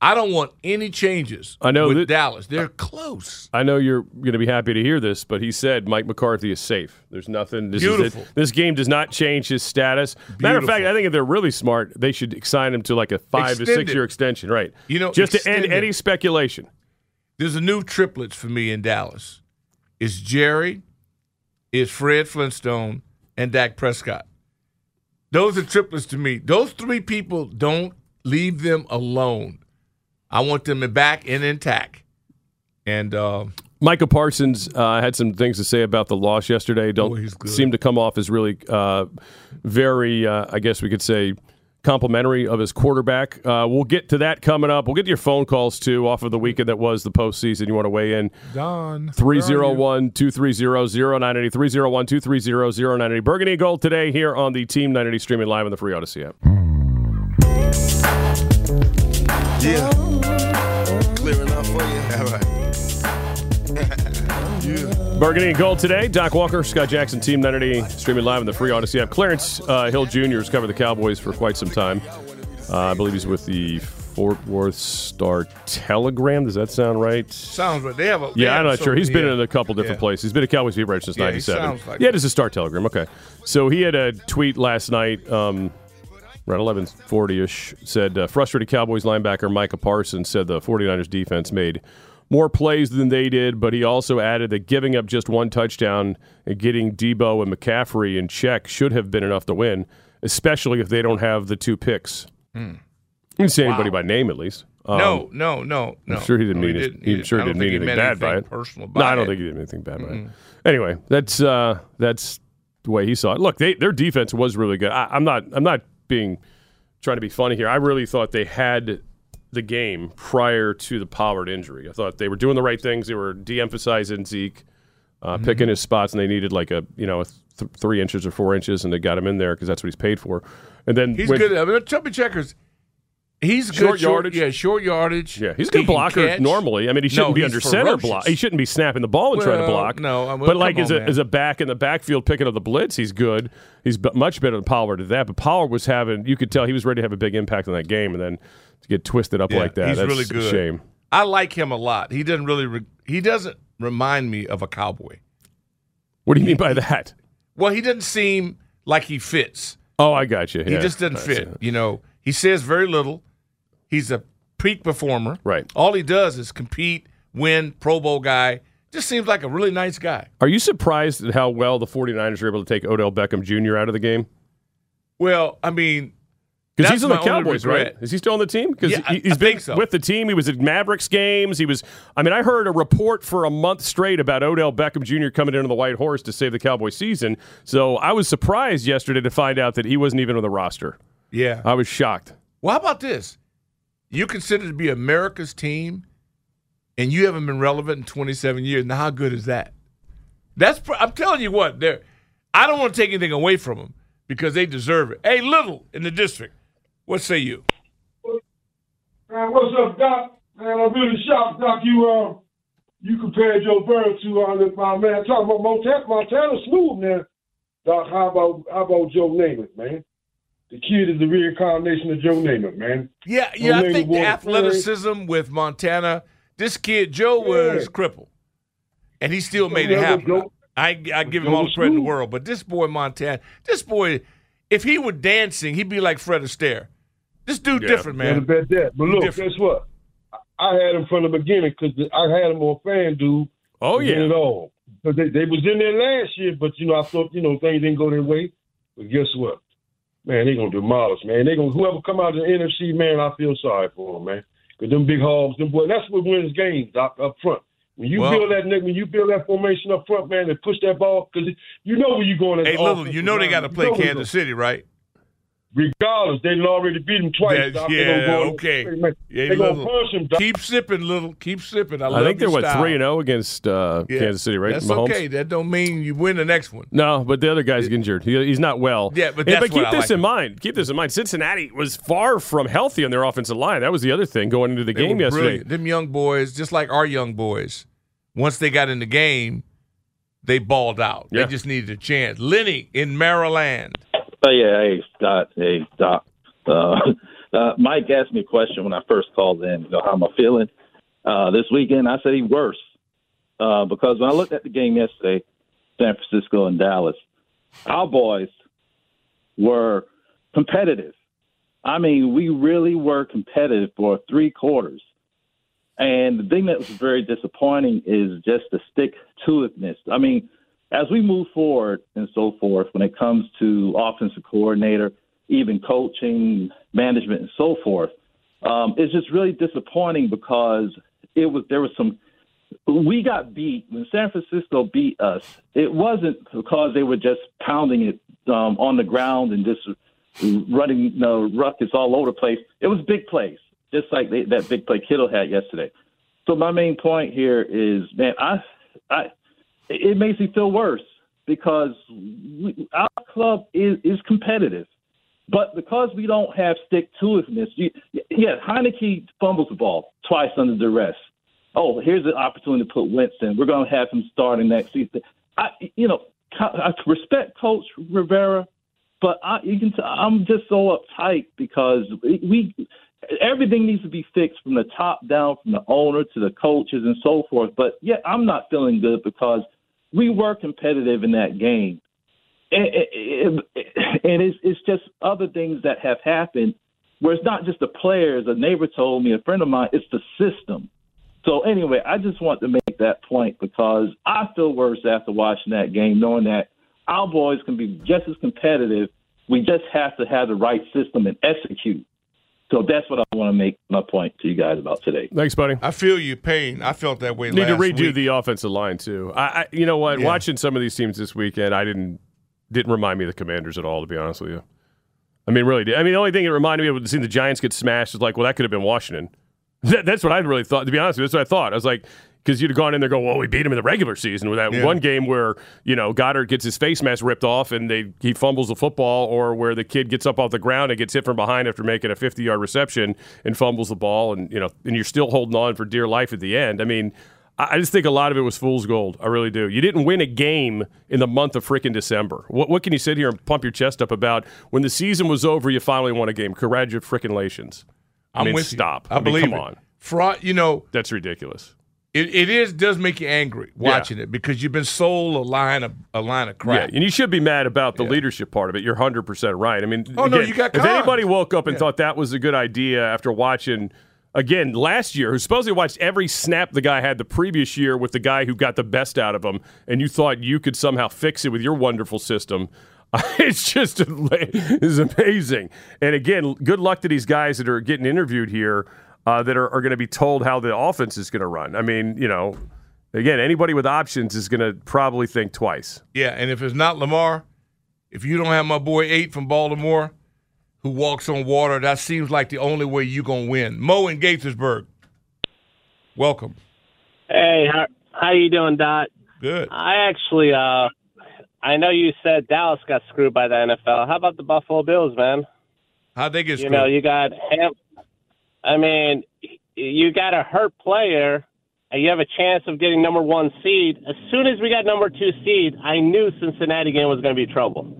Speaker 1: I don't want any changes.
Speaker 2: I know
Speaker 1: with
Speaker 2: that-
Speaker 1: Dallas. They're close.
Speaker 2: I know you're going to be happy to hear this, but he said Mike McCarthy is safe. There's nothing. This
Speaker 1: Beautiful.
Speaker 2: This game does not change his status. Matter of fact, I think if they're really smart, they should sign him to like a five to six year extension, right?
Speaker 1: You know,
Speaker 2: just to end any speculation.
Speaker 1: There's a new triplets for me in Dallas. It's Jerry, it's Fred Flintstone, and Dak Prescott. Those are triplets to me. Those three people don't leave them alone. I want them back and intact. And uh,
Speaker 2: Micah Parsons uh, had some things to say about the loss yesterday. Don't
Speaker 1: Oh,
Speaker 2: seem to come off as really uh, very, uh, I guess we could say, complimentary of his quarterback. Uh, we'll get to that coming up. We'll get to your phone calls too off of the weekend that was the postseason. You want to weigh in?
Speaker 1: Don.
Speaker 2: 301 230 0980. 301 230 0980. Burgundy Gold today here on the Team 980 streaming live on the free Audacy app.
Speaker 8: Yeah.
Speaker 2: Burgundy and Gold today. Doc Walker, Scott Jackson, Team 980, streaming live on the free Audacy app. Clarence uh, Hill Jr. has covered the Cowboys for quite some time. Uh, I believe he's with the Fort Worth Star Telegram. Does that sound right?
Speaker 1: Sounds right. They have a. they
Speaker 2: Yeah, I'm not sure. He's been
Speaker 1: yeah.
Speaker 2: in a couple different
Speaker 1: Yeah.
Speaker 2: places. He's been a Cowboys beat writer since '97.
Speaker 1: sounds like
Speaker 2: yeah, it. is a Star Telegram. Okay, so he had a tweet last night, um, around 11:40ish, said uh, frustrated Cowboys linebacker Micah Parsons said the 49ers defense made more plays than they did, but he also added that giving up just one touchdown and getting Deebo and McCaffrey in check should have been enough to win, especially if they don't have the two picks. He didn't say anybody by name, at least. Um,
Speaker 1: no, no, no, no.
Speaker 2: I'm sure he didn't
Speaker 1: No,
Speaker 2: mean
Speaker 1: he
Speaker 2: it.
Speaker 1: didn't.
Speaker 2: He,
Speaker 1: He
Speaker 2: sure didn't mean anything bad by it.
Speaker 1: personal
Speaker 2: no, I don't
Speaker 1: it.
Speaker 2: think he did anything bad by it. Anyway, that's uh, that's the way he saw it. Look, they, their defense was really good. I, I'm not I'm not being trying to be funny here. I really thought they had the game prior to the Pollard injury. I thought they were doing the right things. They were de-emphasizing Zeke, uh,
Speaker 1: Mm-hmm.
Speaker 2: picking his spots, and they needed like a you know a th- three inches or four inches, and they got him in there because that's what he's paid for. And then
Speaker 1: He's
Speaker 2: when-
Speaker 1: good. I mean, Chubby Checkers. He's
Speaker 2: Short
Speaker 1: good
Speaker 2: yardage?
Speaker 1: Yeah, short yardage.
Speaker 2: Yeah, he's a good
Speaker 1: can
Speaker 2: blocker normally. I mean, he shouldn't
Speaker 1: No,
Speaker 2: be under center block. He shouldn't be snapping the ball and trying to block.
Speaker 1: no, I mean,
Speaker 2: but like
Speaker 1: come
Speaker 2: as
Speaker 1: on,
Speaker 2: a
Speaker 1: man.
Speaker 2: as a back in the backfield picking up the blitz, he's good. He's b- much better than Pollard at that. But Pollard was having, you could tell he was ready to have a big impact on that game, and then to get twisted up
Speaker 1: Yeah,
Speaker 2: like that,
Speaker 1: he's
Speaker 2: that's
Speaker 1: really
Speaker 2: a
Speaker 1: good.
Speaker 2: shame.
Speaker 1: I like him a lot. He doesn't really. Re- he doesn't remind me of a cowboy.
Speaker 2: What do you mean by that?
Speaker 1: Well, he doesn't seem like he fits.
Speaker 2: Oh, I got you.
Speaker 1: He just doesn't fit. You know, he says very little. He's a peak performer.
Speaker 2: Right.
Speaker 1: All he does is compete, win, Pro Bowl guy. Just seems like a really nice guy.
Speaker 2: Are you surprised at how well the 49ers are able to take Odell Beckham Jr. out of the game?
Speaker 1: Well, I mean,
Speaker 2: Because he's on the Cowboys, right? Is he still on the team? Because
Speaker 1: Yeah,
Speaker 2: he, has been
Speaker 1: think so.
Speaker 2: with the team. He was at Mavericks games. He was. I mean, I heard a report for a month straight about Odell Beckham Jr. coming into the White Horse to save the Cowboy season. So I was surprised yesterday to find out that he wasn't even on the roster.
Speaker 1: yeah.
Speaker 2: I was shocked.
Speaker 1: Well, how about this? You consider to be America's team, and you haven't been relevant in 27 years. Now, how good is that? That's I'm telling you what. They're, I don't want to take anything away from them because they deserve it. Hey, Little in the district, what say you?
Speaker 9: Man, what's up, Doc? Man, I'm really shocked, Doc. You uh, you compared Joe Burrow to uh, my man. Talking about Montana, Montana smooth, man. Doc, how about how about Joe Namath, man? The kid is the reincarnation of Joe Namath, man.
Speaker 1: Yeah, yeah. I think the
Speaker 9: Water
Speaker 1: athleticism with Montana. This kid Joe was crippled, and he still made it happen.
Speaker 9: Joe-
Speaker 1: I I give him
Speaker 9: Joe
Speaker 1: all the credit in the world, but this boy Montana, this boy, if he were dancing, he'd be like Fred Astaire. This dude
Speaker 2: Yeah.
Speaker 1: different,
Speaker 9: Man,
Speaker 1: man.
Speaker 9: bet that. But look,
Speaker 1: Different.
Speaker 9: guess what? I had him from the beginning because I had him on FanDuel.
Speaker 2: Oh yeah.
Speaker 9: it all. But they, they was in there last year, but you know I thought you know things didn't go their way. But guess what? Man, they're gonna demolish, man. They gonna whoever come out of the NFC, man. I feel sorry for them, man. Cause them big hogs, them boys. That's what wins games up, up front. When you
Speaker 1: Well-
Speaker 9: build that when you build that formation up front, man, and push that ball, because you know where you're going.
Speaker 1: Hey, little, you know they got to play Kansas City, right?
Speaker 9: Regardless. They done already beat them twice.
Speaker 1: Yeah,
Speaker 9: Doc. They
Speaker 1: yeah,
Speaker 9: gonna go in-
Speaker 1: okay.
Speaker 9: Man,
Speaker 1: Yeah,
Speaker 9: they gonna punch them. Doc.
Speaker 1: Keep sipping, little. Keep sipping. I,
Speaker 2: I
Speaker 1: love
Speaker 2: think they're what three and zero against uh,
Speaker 1: Yeah.
Speaker 2: Kansas City, right?
Speaker 1: That's
Speaker 2: Mahomes?
Speaker 1: okay. That don't mean you win the next one.
Speaker 2: No, but the other guy's injured. He, he's not well.
Speaker 1: Yeah, but
Speaker 2: And-
Speaker 1: that's
Speaker 2: but keep
Speaker 1: what I
Speaker 2: this
Speaker 1: like.
Speaker 2: in mind. Keep this in mind. Cincinnati was far from healthy on their offensive line. That was the other thing going into the
Speaker 1: They
Speaker 2: game yesterday.
Speaker 1: brilliant. Them young boys, just like our young boys, once they got in the game, they balled out.
Speaker 2: Yeah.
Speaker 1: They just needed a chance. Lenny in Maryland.
Speaker 10: Oh yeah, hey Scott, hey Doc. Uh, uh, Mike asked me a question when I first called in. You know, how am I feeling uh, this weekend? I said he worse uh, because when I looked at the game yesterday, San Francisco and Dallas, our boys were competitive. I mean, we really were competitive for three quarters. And the thing that was very disappointing is just the stick to itness. I mean, as we move forward and so forth, when it comes to offensive coordinator, even coaching, management, and so forth, um, it's just really disappointing because it was there was some we got beat when San Francisco beat us. It wasn't because they were just pounding it um, on the ground and just running you know, ruckus all over the place. It was big plays, just like they, that big play Kittle had yesterday. So my main point here is, man, I, I, it makes me feel worse because we, our club is is competitive. But because we don't have stick to itiveness, yeah, Heinicke fumbles the ball twice under duress. Oh, here's an opportunity to put in. We're going to have him starting next season. I, you know, I respect Coach Rivera, but I, you can. T- I'm just so uptight because we everything needs to be fixed from the top down, from the owner to the coaches and so forth. But yet, I'm not feeling good because we were competitive in that game and, it's, it's just other things that have happened where it's not just the players. A neighbor told me, a friend of mine, it's the system. So anyway, I just want to make that point because I feel worse after watching that game, knowing that our boys can be just as competitive. We just have to have the right system and execute. So that's what I want to make my point to you guys about today.
Speaker 2: Thanks, buddy.
Speaker 1: I feel your pain. I felt that way.
Speaker 2: Need to redo
Speaker 1: week.
Speaker 2: the offensive line too. I, I you know what?
Speaker 1: Yeah.
Speaker 2: Watching some of these teams this weekend, I didn't didn't remind me of the Commanders at all. To be honest with you, I mean, really. Did. I mean, the only thing it reminded me of seeing the Giants get smashed is like, well, that could have been Washington. That, that's what I really thought. To be honest with you, that's what I thought. I was like, because you'd have gone in there, go, well, we beat him in the regular season with that
Speaker 1: Yeah.
Speaker 2: one game where you know Goddard gets his face mask ripped off and they he fumbles the football, or where the kid gets up off the ground and gets hit from behind after making a 50 yard reception and fumbles the ball, and you know, and you're still holding on for dear life at the end. I mean. I I just think a lot of it was fool's gold. I really do. You didn't win a game in the month of freaking December. What, what can you sit here and pump your chest up about? When the season was over, you finally won a game. Congratulations. I
Speaker 1: I'm
Speaker 2: mean,
Speaker 1: with you.
Speaker 2: stop.
Speaker 1: I,
Speaker 2: mean,
Speaker 1: believe
Speaker 2: come
Speaker 1: it.
Speaker 2: on.
Speaker 1: Fraud. You know,
Speaker 2: That's ridiculous.
Speaker 1: It, it is does make you angry watching it because you've been sold a line of a line of crap.
Speaker 2: Yeah, and you should be mad about the leadership part of it. You're 100% right. I mean,
Speaker 1: Oh, no, you got
Speaker 2: if
Speaker 1: cons.
Speaker 2: anybody woke up and
Speaker 1: Yeah.
Speaker 2: thought that was a good idea after watching, again, last year, who supposedly watched every snap the guy had the previous year with the guy who got the best out of him, and you thought you could somehow fix it with your wonderful system. It's just it's amazing. And again, good luck to these guys that are getting interviewed here uh, that are, are going to be told how the offense is going to run. I mean, you know, again, anybody with options is going to probably think twice.
Speaker 1: Yeah, and if it's not Lamar, if you don't have my boy eight from Baltimore, who walks on water, that seems like the only way you're gonna win. Mo in Gaithersburg. Welcome.
Speaker 11: Hey, how how you doing, Dot?
Speaker 1: Good.
Speaker 11: I actually, uh, I know you said Dallas got screwed by the NFL. How about the Buffalo Bills, man?
Speaker 1: How'd they get
Speaker 11: You
Speaker 1: screwed?
Speaker 11: know, you got Ham. I mean, you got a hurt player, and you have a chance of getting number one seed. As soon as we got number two seed, I knew Cincinnati game was going to be trouble.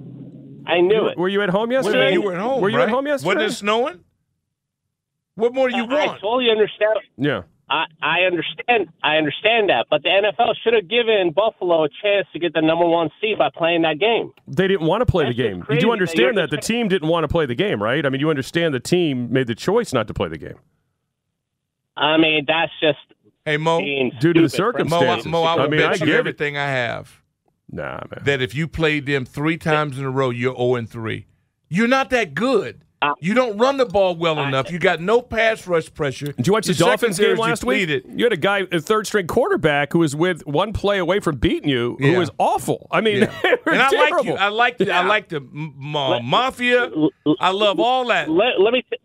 Speaker 11: I knew it.
Speaker 2: Were you at home yesterday?
Speaker 1: minute, you were at home.
Speaker 2: Were you
Speaker 1: right?
Speaker 2: at home yesterday?
Speaker 1: Wasn't it snowing? What more do you
Speaker 11: I
Speaker 1: want?
Speaker 11: I totally understand.
Speaker 2: Yeah.
Speaker 11: I, I understand. I understand that, but the NFL should have given Buffalo a chance to get the number one seed by playing that game.
Speaker 2: They didn't want to play
Speaker 11: That's
Speaker 2: the game. You do understand
Speaker 11: you're
Speaker 2: that. The team didn't want to play the game, right? I mean, you understand the team made the choice not to play the game.
Speaker 11: I mean, that's just
Speaker 1: Hey Mo,
Speaker 2: Due to the
Speaker 11: stupid from-
Speaker 1: Mo, I,
Speaker 2: circumstances.
Speaker 1: Mo, I will
Speaker 2: I mean, I
Speaker 1: bet you
Speaker 2: get it.
Speaker 1: everything I have
Speaker 2: Nah, man.
Speaker 1: that if you played them three times in a row, you're 0 and 3. You're not that good.
Speaker 11: Uh,
Speaker 1: You don't run the ball well enough. You got no pass rush pressure.
Speaker 2: Did you watch the
Speaker 1: Your
Speaker 2: Dolphins game
Speaker 1: secondary's
Speaker 2: last week?
Speaker 1: depleted.
Speaker 2: You had a guy, a third string quarterback, who was with one play away from beating you, who
Speaker 1: Yeah.
Speaker 2: was awful. I mean,
Speaker 1: Yeah. and I like you. I like the, I like the m- uh, mafia. I love all that.
Speaker 11: Let, let me t-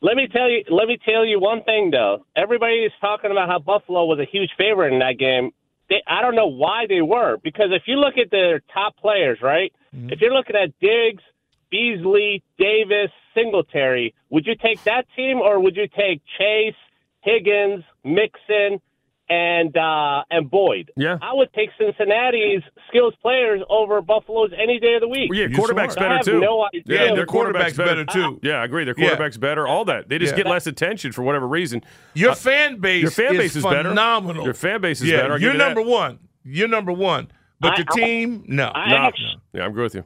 Speaker 11: let me tell you. Let me tell you one thing though. Everybody is talking about how Buffalo was a huge favorite in that game. They, I don't know why they were because if you look at their top players, right? If you're looking at Diggs, Beasley, Davis, Singletary, would you take that team or would you take Chase, Higgins, Mixon, and uh, and Boyd?
Speaker 2: Yeah.
Speaker 11: I would take Cincinnati's skills players over Buffalo's any day of the week.
Speaker 2: Well, yeah,
Speaker 1: You
Speaker 2: quarterback's
Speaker 1: smart.
Speaker 11: I
Speaker 2: better
Speaker 11: have
Speaker 2: too.
Speaker 11: no idea.
Speaker 2: Yeah,
Speaker 1: Yeah,
Speaker 2: their quarterback's,
Speaker 1: better, too.
Speaker 2: Yeah, I agree. Their
Speaker 1: Yeah.
Speaker 2: quarterback's better. All that they just
Speaker 1: Yeah.
Speaker 2: get less attention for whatever reason.
Speaker 1: Your
Speaker 2: Uh,
Speaker 1: fan base,
Speaker 2: your fan base is, better.
Speaker 1: phenomenal.
Speaker 2: Your fan base is
Speaker 1: yeah,
Speaker 2: better. I'll
Speaker 1: you're
Speaker 2: give you that.
Speaker 1: number one. You're number one. But
Speaker 11: I-
Speaker 1: the team, no.
Speaker 11: I
Speaker 2: No.
Speaker 11: actually,
Speaker 2: Yeah, I'm good with you.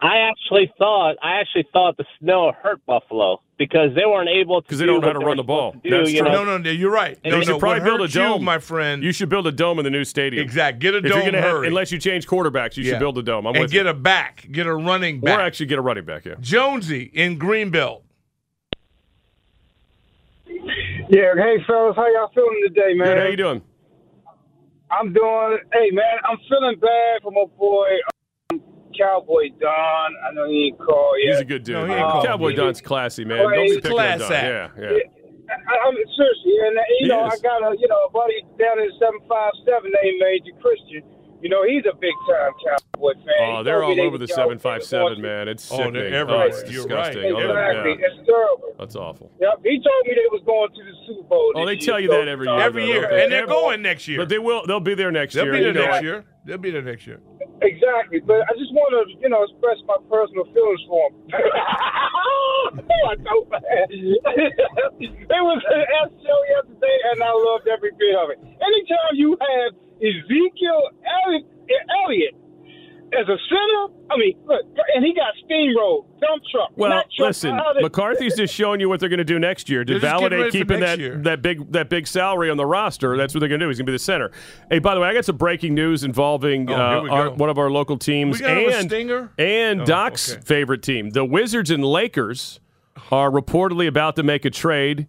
Speaker 11: I actually thought I actually thought the snow hurt Buffalo because they weren't able to
Speaker 2: because they
Speaker 11: do
Speaker 2: don't know how to run the ball.
Speaker 11: supposed do,
Speaker 2: That's true.
Speaker 11: know?
Speaker 1: no, no, you're right.
Speaker 2: They
Speaker 1: no,
Speaker 2: should
Speaker 1: no,
Speaker 2: probably build a
Speaker 1: hurts you,
Speaker 2: dome,
Speaker 1: my friend.
Speaker 2: You should build a dome in the new stadium.
Speaker 1: exact. Get a
Speaker 2: If
Speaker 1: dome.
Speaker 2: you're gonna have, unless you change quarterbacks, you
Speaker 1: Yeah.
Speaker 2: should build a dome. I'm
Speaker 1: and
Speaker 2: with
Speaker 1: get
Speaker 2: you.
Speaker 1: a back. Get a running back, or
Speaker 2: actually get a running back. Yeah.
Speaker 1: Jonesy in Greenbelt.
Speaker 9: Yeah, hey fellas, how y'all feeling today, man?
Speaker 2: Good. How you doing?
Speaker 12: I'm doing. Hey man, I'm feeling bad for my boy um, Cowboy Don. I know he ain't called yet.
Speaker 2: He's a good dude.
Speaker 12: No, he ain't called.
Speaker 2: Cowboy
Speaker 12: He-
Speaker 2: Don's classy, man.
Speaker 12: Well,
Speaker 2: Don't be picking on Don.
Speaker 12: act.
Speaker 2: Yeah, yeah.
Speaker 12: I, I mean, seriously, and you
Speaker 2: He
Speaker 12: know,
Speaker 2: is.
Speaker 12: I got a you know a buddy down in seven five seven named Major Christian. You know, he's a big time Cowboy fan.
Speaker 2: Oh,
Speaker 12: He
Speaker 2: they're all over the 757, man. It's
Speaker 1: Oh,
Speaker 2: sickening.
Speaker 1: they're
Speaker 2: Oh,
Speaker 1: everywhere.
Speaker 2: it's
Speaker 1: You're
Speaker 2: disgusting.
Speaker 1: right.
Speaker 2: Oh,
Speaker 12: Exactly,
Speaker 2: yeah.
Speaker 12: it's terrible.
Speaker 2: That's awful.
Speaker 12: Yep, he told me they was going to the Super Bowl.
Speaker 2: Oh,
Speaker 12: this
Speaker 2: they tell
Speaker 12: year,
Speaker 2: you that every year.
Speaker 1: Every
Speaker 2: though,
Speaker 1: year,
Speaker 2: don't they?
Speaker 1: and they're going next year.
Speaker 2: But they will. They'll be there next
Speaker 1: They'll
Speaker 2: year.
Speaker 1: be there next
Speaker 2: it.
Speaker 1: year. They'll be there next year.
Speaker 12: Exactly, but I just want to, you know, express my personal feelings for him. Oh, I so bad. it was an S show yesterday, and I loved every bit of it. Anytime you have Ezekiel Elliott, Elliott as a center, I mean, look, and he got steamrolled, dump truck.
Speaker 2: Well,
Speaker 12: truck,
Speaker 2: listen,
Speaker 12: how
Speaker 2: McCarthy's just showing you what they're going to do next year to
Speaker 1: They're just getting
Speaker 2: validate keeping that,
Speaker 1: year.
Speaker 2: that big that big salary on the roster. That's what they're going to do. He's going to be the center. Hey, by the way, I got some breaking news involving
Speaker 1: Oh,
Speaker 2: uh, our, one of our local teams
Speaker 1: We got
Speaker 2: and
Speaker 1: stinger?
Speaker 2: and
Speaker 1: Oh,
Speaker 2: Doc's
Speaker 1: okay.
Speaker 2: favorite team, the Wizards and Lakers, are reportedly about to make a trade.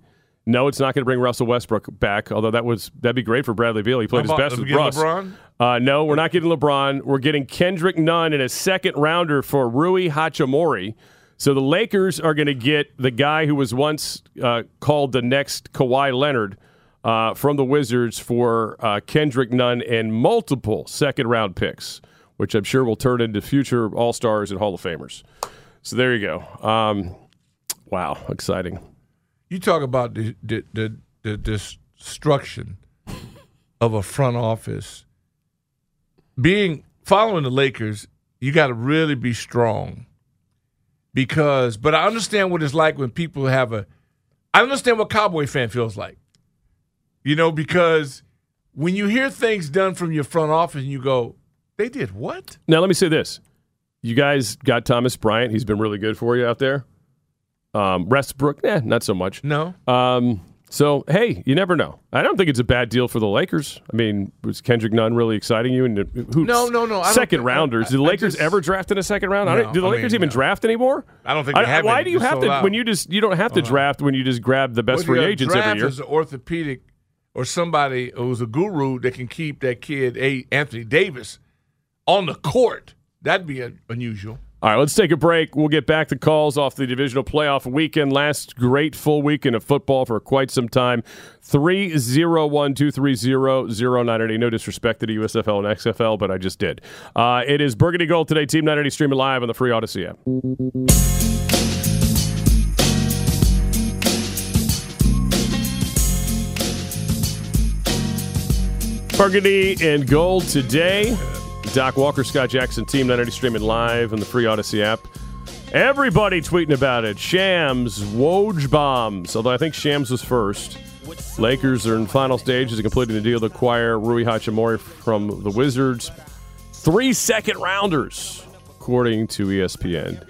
Speaker 2: No, it's not going to bring Russell Westbrook back. Although that was that'd be great for Bradley Beal. He played his
Speaker 1: How
Speaker 2: best with Russ.
Speaker 1: LeBron?
Speaker 2: Uh, no, we're not getting LeBron. We're getting Kendrick Nunn in a second rounder for Rui Hachimura. So the Lakers are going to get the guy who was once uh, called the next Kawhi Leonard uh, from the Wizards for uh, Kendrick Nunn and multiple second round picks, which I'm sure will turn into future All Stars and Hall of Famers. So there you go. Um, wow, exciting.
Speaker 1: You talk about the the the, the destruction of a front office. Being following the Lakers, you got to really be strong. Because, but I understand what it's like when people have a. I understand what Cowboy fan feels like. You know, because when you hear things done from your front office and you go, they did what?
Speaker 2: Now, let me say this. You guys got Thomas Bryant. He's been really good for you out there. Um, Westbrook, eh, not so much.
Speaker 1: No.
Speaker 2: Um, so, hey, you never know. I don't think it's a bad deal for the Lakers. I mean, was Kendrick Nunn really exciting you? And who?
Speaker 1: No, no, no, I
Speaker 2: Second
Speaker 1: think-
Speaker 2: rounders. Did the
Speaker 1: I- I
Speaker 2: Lakers
Speaker 1: just-
Speaker 2: ever draft in a second round? I
Speaker 1: No,
Speaker 2: don't, do the
Speaker 1: I
Speaker 2: Lakers
Speaker 1: mean,
Speaker 2: even
Speaker 1: no.
Speaker 2: draft anymore?
Speaker 1: I don't think they have
Speaker 2: Why do you have to
Speaker 1: out.
Speaker 2: when you just you don't have to draft when you just grab the best free agents every year?
Speaker 1: As an orthopedic or somebody who's a guru that can keep that kid, a Anthony Davis, on the court. That'd be a, unusual.
Speaker 2: All right, let's take a break. We'll get back to calls off the divisional playoff weekend. Last great full weekend of football for quite some time. 301 230 0980. No disrespect to the USFL and XFL, but I just did. Uh, it is Burgundy Gold today, Team 980 streaming live on the free Audacy app. Burgundy and Gold today. Doc Walker, Scott Jackson, Team 980 streaming live on the free Audacy app. Everybody tweeting about it. Shams, Woj bombs. Although I think Shams was first. Lakers are in final stages of completing the deal to acquire Rui Hachimura from the Wizards. Three second rounders, according to ESPN.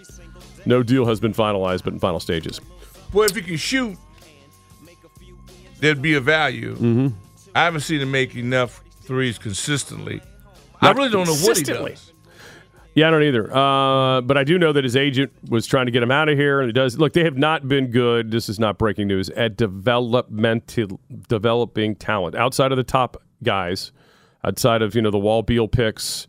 Speaker 2: No deal has been finalized, but in final stages.
Speaker 1: Boy, if he can shoot, there'd be a value.
Speaker 2: Mm-hmm.
Speaker 1: I haven't seen him make enough threes consistently. I really don't know what he
Speaker 2: consistently.
Speaker 1: does.
Speaker 2: Yeah, I don't either. Uh, but I do know that his agent was trying to get him out of here, and it does. Look, they have not been good. This is not breaking news at developmental developing talent outside of the top guys, outside of you know the Wall Beal picks.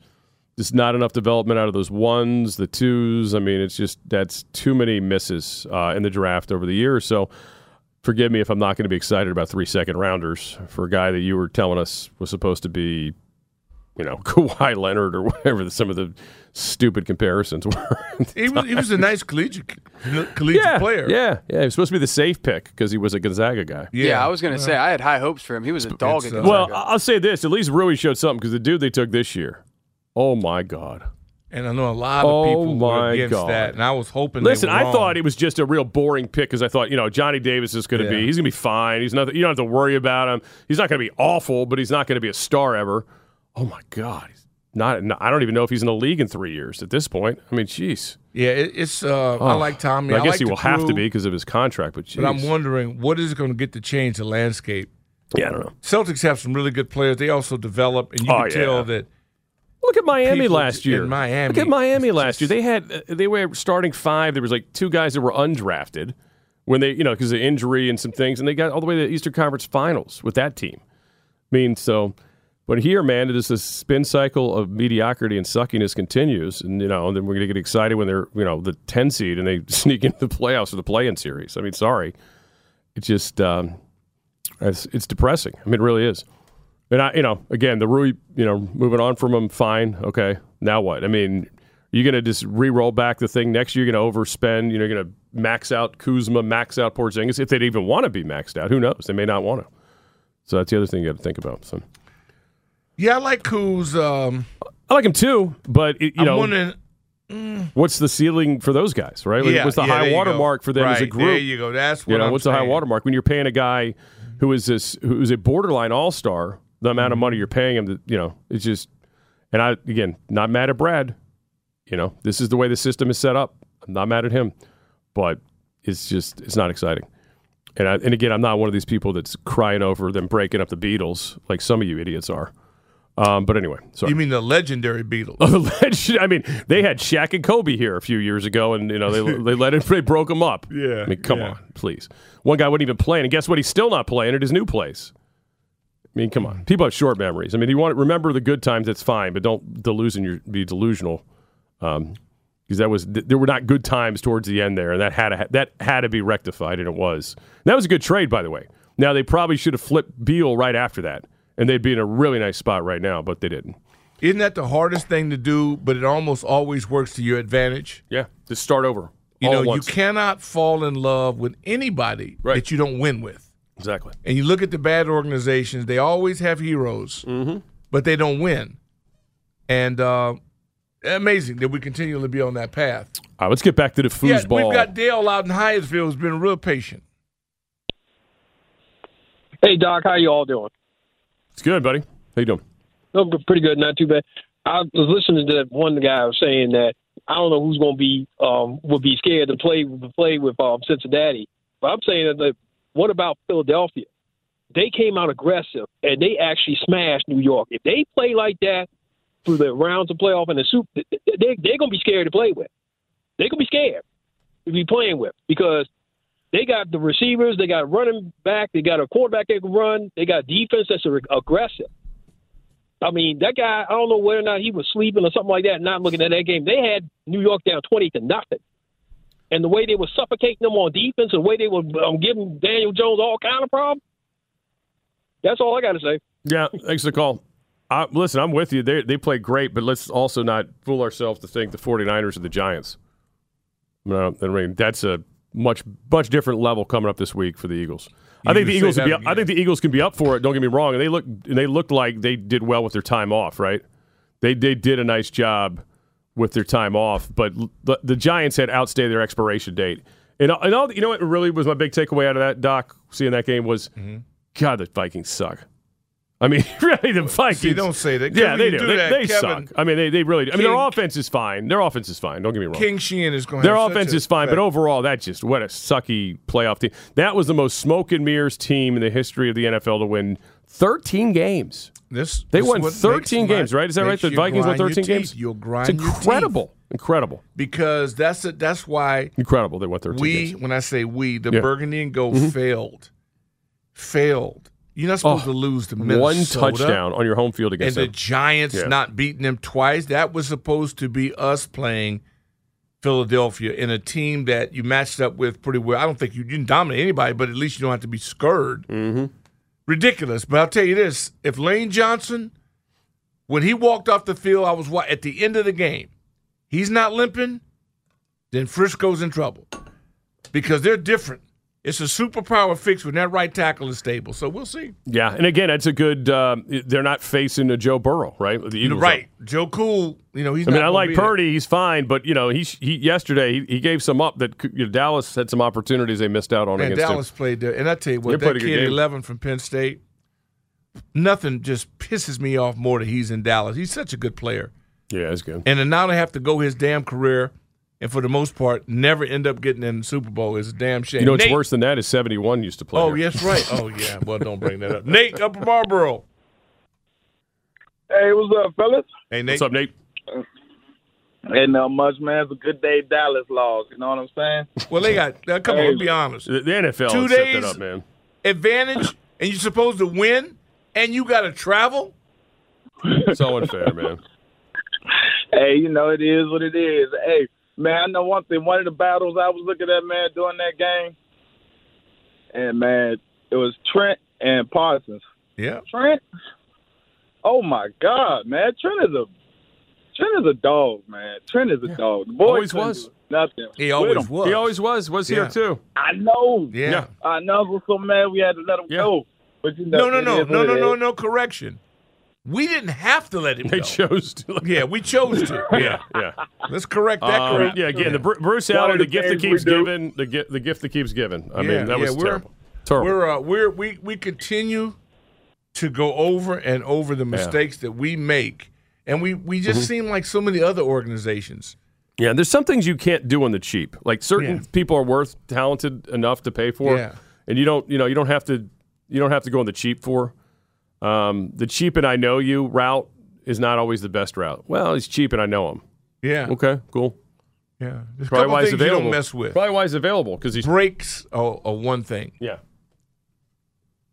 Speaker 2: There's not enough development out of those ones, the twos. I mean, it's just that's too many misses uh, in the draft over the years. So, forgive me if I'm not going to be excited about three second rounders for a guy that you were telling us was supposed to be you know, Kawhi Leonard or whatever some of the stupid comparisons were.
Speaker 1: He was, he was a nice collegiate collegiate
Speaker 2: yeah,
Speaker 1: player.
Speaker 2: Yeah, yeah. He was supposed to be the safe pick because he was a Gonzaga guy.
Speaker 13: Yeah, I was going to say I had high hopes for him. He was a dog at Gonzaga.
Speaker 2: Well, I'll say this: at least Rui showed something because the dude they took this year. Oh my God!
Speaker 1: And I know a lot of
Speaker 2: Oh
Speaker 1: people were against
Speaker 2: God.
Speaker 1: that, and I was hoping.
Speaker 2: Listen,
Speaker 1: they were
Speaker 2: I
Speaker 1: wrong.
Speaker 2: thought it was just a real boring pick because I thought, you know, Johnny Davis is going to
Speaker 1: Yeah.
Speaker 2: be, he's going to be fine. He's not, you don't have to worry about him. He's not going to be awful, but he's not going to be a star ever. Oh my God, he's not. I don't even know if he's in the league in three years at this point. I mean, jeez.
Speaker 1: Yeah, it, it's. Uh, I
Speaker 2: Oh.
Speaker 1: like Tommy.
Speaker 2: I, guess
Speaker 1: like
Speaker 2: he will have to be because of his contract. But,
Speaker 1: But I'm wondering what is it going to get to change the landscape.
Speaker 2: Yeah, I don't know.
Speaker 1: Celtics have some really good players. They also develop, and you
Speaker 2: Oh,
Speaker 1: can tell that.
Speaker 2: Look at Miami last year.
Speaker 1: Miami,
Speaker 2: Look at Miami last year. They had uh, they were starting five. There was like two guys that were undrafted when they you know because of injury and some things, and they got all the way to the Eastern Conference Finals with that team. I mean, so. But here, man, it is this spin cycle of mediocrity and suckiness continues, and you know, and then we're going to get excited when they're you know the ten seed and they sneak into the playoffs or the play-in series. I mean, sorry, it's just um, it's, it's depressing. I mean, it really is. And I, you know, again, the Rui, you know, moving on from him, fine, okay. Now what? I mean, you're going to just re-roll back the thing next year. You're going to overspend. You know, you're going to max out Kuzma, max out Porzingis. If they'd even want to be maxed out, who knows? They may not want to. So that's the other thing you got to think about. So.
Speaker 1: Yeah, I like Kuz. Um,
Speaker 2: I like him too, but it, you
Speaker 1: I'm
Speaker 2: know,
Speaker 1: wondering.
Speaker 2: what's the ceiling for those guys, right?
Speaker 1: Yeah,
Speaker 2: what's the
Speaker 1: yeah,
Speaker 2: high
Speaker 1: you
Speaker 2: water
Speaker 1: go.
Speaker 2: mark for them as a group?
Speaker 1: there you go. That's
Speaker 2: you
Speaker 1: what
Speaker 2: know,
Speaker 1: I'm
Speaker 2: what's the high water mark when you're paying a guy who is this who's a borderline all star? The amount
Speaker 1: Mm-hmm.
Speaker 2: of money you're paying him, that you know, it's just. And I again, not mad at Brad. You know, this is the way the system is set up. I'm not mad at him, but it's just it's not exciting. And I, and again, I'm not one of these people that's crying over them breaking up the Beatles like some of you idiots are. Um, but anyway, sorry.
Speaker 1: You mean the legendary Beatles?
Speaker 2: I mean, they had Shaq and Kobe here a few years ago, and you know they they let it they broke them up.
Speaker 1: Yeah,
Speaker 2: I mean, come
Speaker 1: yeah.
Speaker 2: on, please. One guy wouldn't even play, and guess what? He's still not playing at his new place. I mean, come on. People have short memories. I mean, you want to remember the good times, that's fine, but don't delusion your be delusional. Um, because that was there were not good times towards the end there, and that had to, that had to be rectified, and it was. And that was a good trade, by the way. Now they probably should have flipped Beal right after that, and they'd be in a really nice spot right now, but they didn't.
Speaker 1: Isn't that the hardest thing to do? But it almost always works to your advantage.
Speaker 2: Yeah, to start over.
Speaker 1: You
Speaker 2: all
Speaker 1: know,
Speaker 2: at
Speaker 1: you cannot fall in love with anybody that you don't win with.
Speaker 2: Exactly.
Speaker 1: And you look at the bad organizations; they always have heroes,
Speaker 2: Mm-hmm.
Speaker 1: but they don't win. And uh, amazing that we continually be on that path.
Speaker 2: All right, let's get back to the foosball.
Speaker 1: Yeah, we've got Dale out in Hyattsville who's been real patient.
Speaker 14: Hey Doc, how you all doing?
Speaker 2: It's good, buddy. How you doing?
Speaker 14: No, pretty good, not too bad. I was listening to one guy was saying that I don't know who's going to be um, would be scared to play play with um, Cincinnati, but I'm saying that what about Philadelphia? They came out aggressive and they actually smashed New York. If they play like that through the rounds of playoff and the soup, they, they, they're going to be scared to play with. They're going to be scared to be playing with because they got the receivers, they got running back, they got a quarterback that can run, they got defense that's aggressive. I mean, that guy, I don't know whether or not he was sleeping or something like that, not looking at that game. They had New York down 20 to nothing. And the way they were suffocating them on defense, the way they were um, giving Daniel Jones all kind of problems, that's all I got to say.
Speaker 2: Yeah, thanks for the call. Uh, listen, I'm with you. They they play great, but let's also not fool ourselves to think the 49ers are the Giants. No, I mean that's a much much different level coming up this week for the Eagles. I think the Eagles. Be. I think the Eagles can be up for it. Don't get me wrong. And they look and they looked like they did well with their time off. Right? They they did a nice job with their time off, but the, the Giants had outstayed their expiration date. And, and all, you know what really was my big takeaway out of that doc seeing that game was,
Speaker 1: Mm-hmm.
Speaker 2: God, the Vikings suck. I mean, really, the Vikings.
Speaker 1: See, don't say that.
Speaker 2: Yeah, they do.
Speaker 1: do
Speaker 2: they
Speaker 1: that,
Speaker 2: they
Speaker 1: Kevin-
Speaker 2: suck. I mean, they, they really. I mean, their offense is fine. Their offense is fine. Don't get me wrong.
Speaker 1: Kyle Shanahan is going
Speaker 2: Their
Speaker 1: have
Speaker 2: offense is fine, but overall, that just what a sucky playoff team. That was the most smoke and mirrors team in the history of the NFL to win 13 games.
Speaker 1: This
Speaker 2: They
Speaker 1: this
Speaker 2: won 13 games, right? Is that right? The Vikings won 13 games.
Speaker 1: You'll grind
Speaker 2: It's incredible, incredible,
Speaker 1: because that's a, that's why
Speaker 2: incredible. They won 13
Speaker 1: we
Speaker 2: games.
Speaker 1: when I say we the
Speaker 2: Yeah.
Speaker 1: Burgundy and Gold
Speaker 2: Mhm.
Speaker 1: failed, failed. You're not supposed
Speaker 2: Oh,
Speaker 1: to lose to Minnesota.
Speaker 2: One touchdown on your home field against
Speaker 1: and
Speaker 2: against
Speaker 1: the. Giants
Speaker 2: Yeah.
Speaker 1: not beating them twice. That was supposed to be us playing Philadelphia in a team that you matched up with pretty well. I don't think you, you didn't dominate anybody, but at least you don't have to be scared.
Speaker 2: Mm-hmm.
Speaker 1: Ridiculous. But I'll tell you this: if Lane Johnson, when he walked off the field, I was wa- at the end of the game. He's not limping, then Frisco's in trouble because they're different. It's a superpower fix when that right tackle is stable. So we'll see.
Speaker 2: Yeah, and again, it's a good. Um, they're not facing a Joe Burrow, right? The Eagles
Speaker 1: right, Joe Cool. You know he's.
Speaker 2: I mean, I like
Speaker 1: be there.
Speaker 2: Purdy; he's fine, but you know, he, he yesterday he, he gave some up that you know, Dallas had some opportunities they missed out on against
Speaker 1: Dallas
Speaker 2: him.
Speaker 1: played there, and I tell you
Speaker 2: They
Speaker 1: what,
Speaker 2: played
Speaker 1: that kid eleven from Penn State. Nothing just pisses me off more that he's in Dallas. He's such a good player,
Speaker 2: Yeah, that's good.
Speaker 1: and to now to have to go his damn career, and for the most part, never end up getting in the Super Bowl is a damn shame.
Speaker 2: You know it's
Speaker 1: Nate-
Speaker 2: worse than that is seventy one used to play.
Speaker 1: Oh,
Speaker 2: here.
Speaker 1: yes, right. Oh, yeah. Well, don't bring that up. Nate, Upper Marlboro.
Speaker 12: Hey, what's up, fellas?
Speaker 1: Hey, Nate.
Speaker 2: What's up, Nate?
Speaker 12: Ain't no much, man. It's a good day, Dallas laws. You know what I'm saying?
Speaker 1: Well, they got. Uh, come on, let's be honest.
Speaker 2: The, the NFL
Speaker 1: Two
Speaker 2: set
Speaker 1: days
Speaker 2: that up, man.
Speaker 1: advantage, and you're supposed to win, and you got to travel.
Speaker 2: It's so unfair, man.
Speaker 15: Hey, you know it is what it is. Hey, man, I know one thing. One of the battles I was looking at, man, during that game, and man, it was Trent and Parsons.
Speaker 1: Yeah.
Speaker 15: Trent. Oh my God, man, Trent is a Trent is a dog, man. Trent is a dog. The boy
Speaker 2: Always was.
Speaker 15: Nothing.
Speaker 1: He always was.
Speaker 2: He always was. Was
Speaker 1: Yeah.
Speaker 2: here too.
Speaker 15: I know.
Speaker 1: Yeah.
Speaker 15: I know. I was so mad we had to let him go. But you know,
Speaker 1: No, no,
Speaker 15: it
Speaker 1: no, no, no, no, no. Correction. We didn't have to let him
Speaker 2: They
Speaker 1: go.
Speaker 2: chose to.
Speaker 1: Yeah, we chose to. Yeah.
Speaker 2: Yeah.
Speaker 1: Let's correct that.
Speaker 2: Um,
Speaker 1: correct.
Speaker 2: yeah, again, the Bru- Bruce
Speaker 15: One
Speaker 2: Allen,
Speaker 15: of
Speaker 2: the
Speaker 15: the
Speaker 2: gift that keeps giving, the gift, the gift that keeps giving. I
Speaker 1: Yeah,
Speaker 2: mean, that
Speaker 1: yeah,
Speaker 2: was
Speaker 1: we're-
Speaker 2: terrible. Terrible.
Speaker 1: We're uh, we're we we continue to go over and over the mistakes that we make, and we we just
Speaker 2: Mhm.
Speaker 1: seem like so many other organizations.
Speaker 2: Yeah, there's some things you can't do on the cheap. Like certain
Speaker 1: Yeah.
Speaker 2: people are worth talented enough to pay for,
Speaker 1: Yeah.
Speaker 2: and you don't, you know, you don't have to, you don't have to go on the cheap for. Um, the cheap and I know you route is not always the best route. Well, he's cheap and I know him.
Speaker 1: Yeah.
Speaker 2: Okay. Cool.
Speaker 1: Yeah. There's a
Speaker 2: Probably why he's
Speaker 1: things you don't mess with.
Speaker 2: Probably why he's available because he's
Speaker 1: Brakes are, are one thing.
Speaker 2: yeah,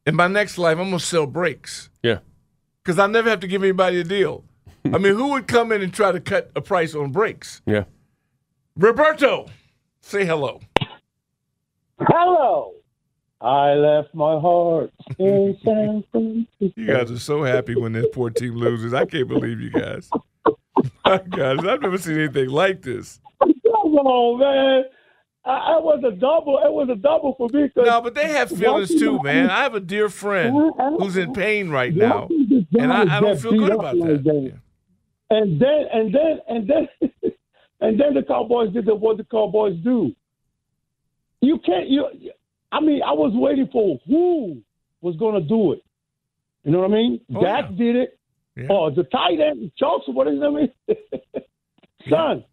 Speaker 1: In my next life, I'm gonna sell brakes
Speaker 2: yeah.
Speaker 1: because I never have to give anybody a deal. I mean, who would come in and try to cut a price on brakes?
Speaker 2: Yeah.
Speaker 1: Roberto, say hello.
Speaker 16: Hello. I left my heart in San Francisco.
Speaker 1: You guys are so happy when this poor team loses. I can't believe you guys. My God, I've never seen anything like this.
Speaker 16: Come on, man. I, I was a double. It was a double for me.
Speaker 1: No, but they have feelings too, man. I have a dear friend who's in pain right now, and I, I don't feel good about that.
Speaker 16: And then, and then, and then, and then the Cowboys did what the Cowboys do. You can't. You. I mean, I was waiting for who was going to do it. You know what I mean?
Speaker 1: Oh,
Speaker 16: Dak did it. Oh, the tight end, Charles. What is his name? Son.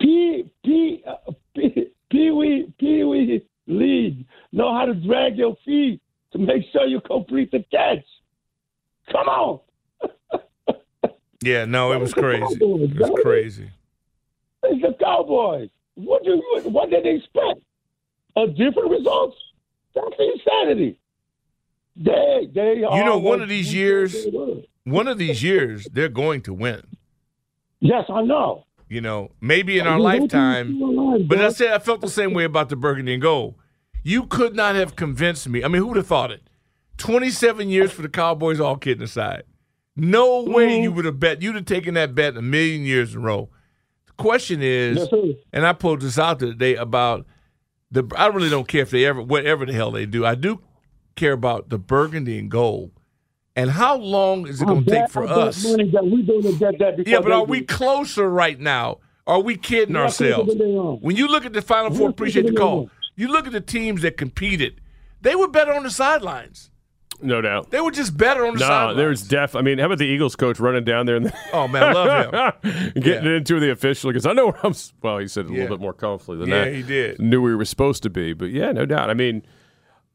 Speaker 16: P P uh, P Pee Wee Pee Wee League know how to drag your feet to make sure you complete the catch. Come on.
Speaker 1: Yeah, no, it was crazy. It was crazy.
Speaker 16: It's the Cowboys. What do you, what did they expect? A different results? That's insanity. They they
Speaker 1: You know, one of these years,
Speaker 16: said they were.
Speaker 1: one of these years, they're going to win.
Speaker 16: Yes, I know.
Speaker 1: You know, maybe in our lifetime.
Speaker 16: alive,
Speaker 1: But. I said I felt the same way about the Burgundy and Gold. You could not have convinced me. I mean, who would have thought it? Twenty-seven years for the Cowboys, all kidding aside. No way
Speaker 16: Mm-hmm.
Speaker 1: you would have bet. You'd have taken that bet a million years in a row. The question is,
Speaker 16: Yes,
Speaker 1: and I pulled this out today about the. I really don't care if they ever, whatever the hell they do. I do care about the Burgundy and Gold, and how long is it going to take for us?
Speaker 16: That we going to get that
Speaker 1: Yeah, but are we closer right now? Are we kidding ourselves? When you look at the Final Four, appreciate the call. You look at the teams that competed; they were better on the sidelines.
Speaker 2: No doubt.
Speaker 1: They were just better on the side.
Speaker 2: No,
Speaker 1: sidelines.
Speaker 2: there's def. I mean, how about the Eagles coach running down there and
Speaker 1: Oh man, I love him.
Speaker 2: getting into the official because I know where I'm. Well, he said it a
Speaker 1: Yeah.
Speaker 2: little bit more comfortably than
Speaker 1: Yeah,
Speaker 2: that.
Speaker 1: he did.
Speaker 2: Knew we were supposed to be, but yeah, no doubt. I mean,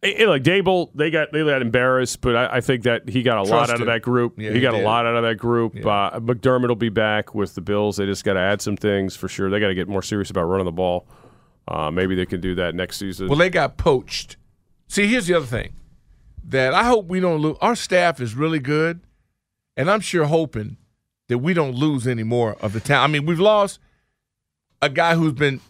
Speaker 2: eh, eh, like Daboll, they got they got embarrassed, but I, I think that he got a lot
Speaker 1: Trust
Speaker 2: out of that group.
Speaker 1: Yeah,
Speaker 2: he,
Speaker 1: he
Speaker 2: got
Speaker 1: did.
Speaker 2: a lot out of that group. Uh, McDermott will be back with the Bills. They just got to add some things for sure. They got to get more serious about running the ball. Uh, maybe they can do that next season.
Speaker 1: Well, they got poached. See, here's the other thing that I hope we don't lose. Our staff is really good, and I'm sure hoping that we don't lose any more of the talent. I mean, we've lost a guy who's been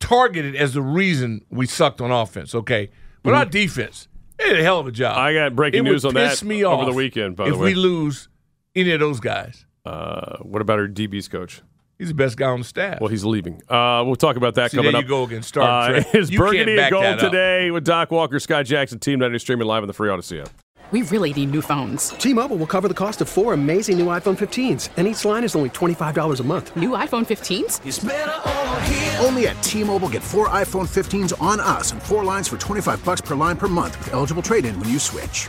Speaker 1: targeted as the reason we sucked on offense. Okay, but our defense they did a hell of a job.
Speaker 2: Mm-hmm. I got breaking
Speaker 1: It
Speaker 2: news on that
Speaker 1: me
Speaker 2: over the weekend. By
Speaker 1: if
Speaker 2: the way,
Speaker 1: we lose any of those guys.
Speaker 2: uh, what about our DB's coach?
Speaker 1: He's the best guy on the staff.
Speaker 2: Well, he's leaving. Uh, we'll talk about that
Speaker 1: See,
Speaker 2: coming
Speaker 1: there
Speaker 2: up.
Speaker 1: you go again, Star
Speaker 2: Uh, Is
Speaker 1: You can't
Speaker 2: Burgundy and
Speaker 1: back
Speaker 2: Gold
Speaker 1: that up.
Speaker 2: today with Doc Walker, Scott Jackson, Team Night streaming live on the free Audacy app.
Speaker 4: We really need new phones.
Speaker 5: T-Mobile will cover the cost of four amazing new iPhone 15s, and each line is only $25 a month.
Speaker 4: New iPhone 15s?
Speaker 7: It's over here. Only at T-Mobile get four iPhone 15s on us and four lines for 25 bucks per line per month with eligible trade-in when you switch.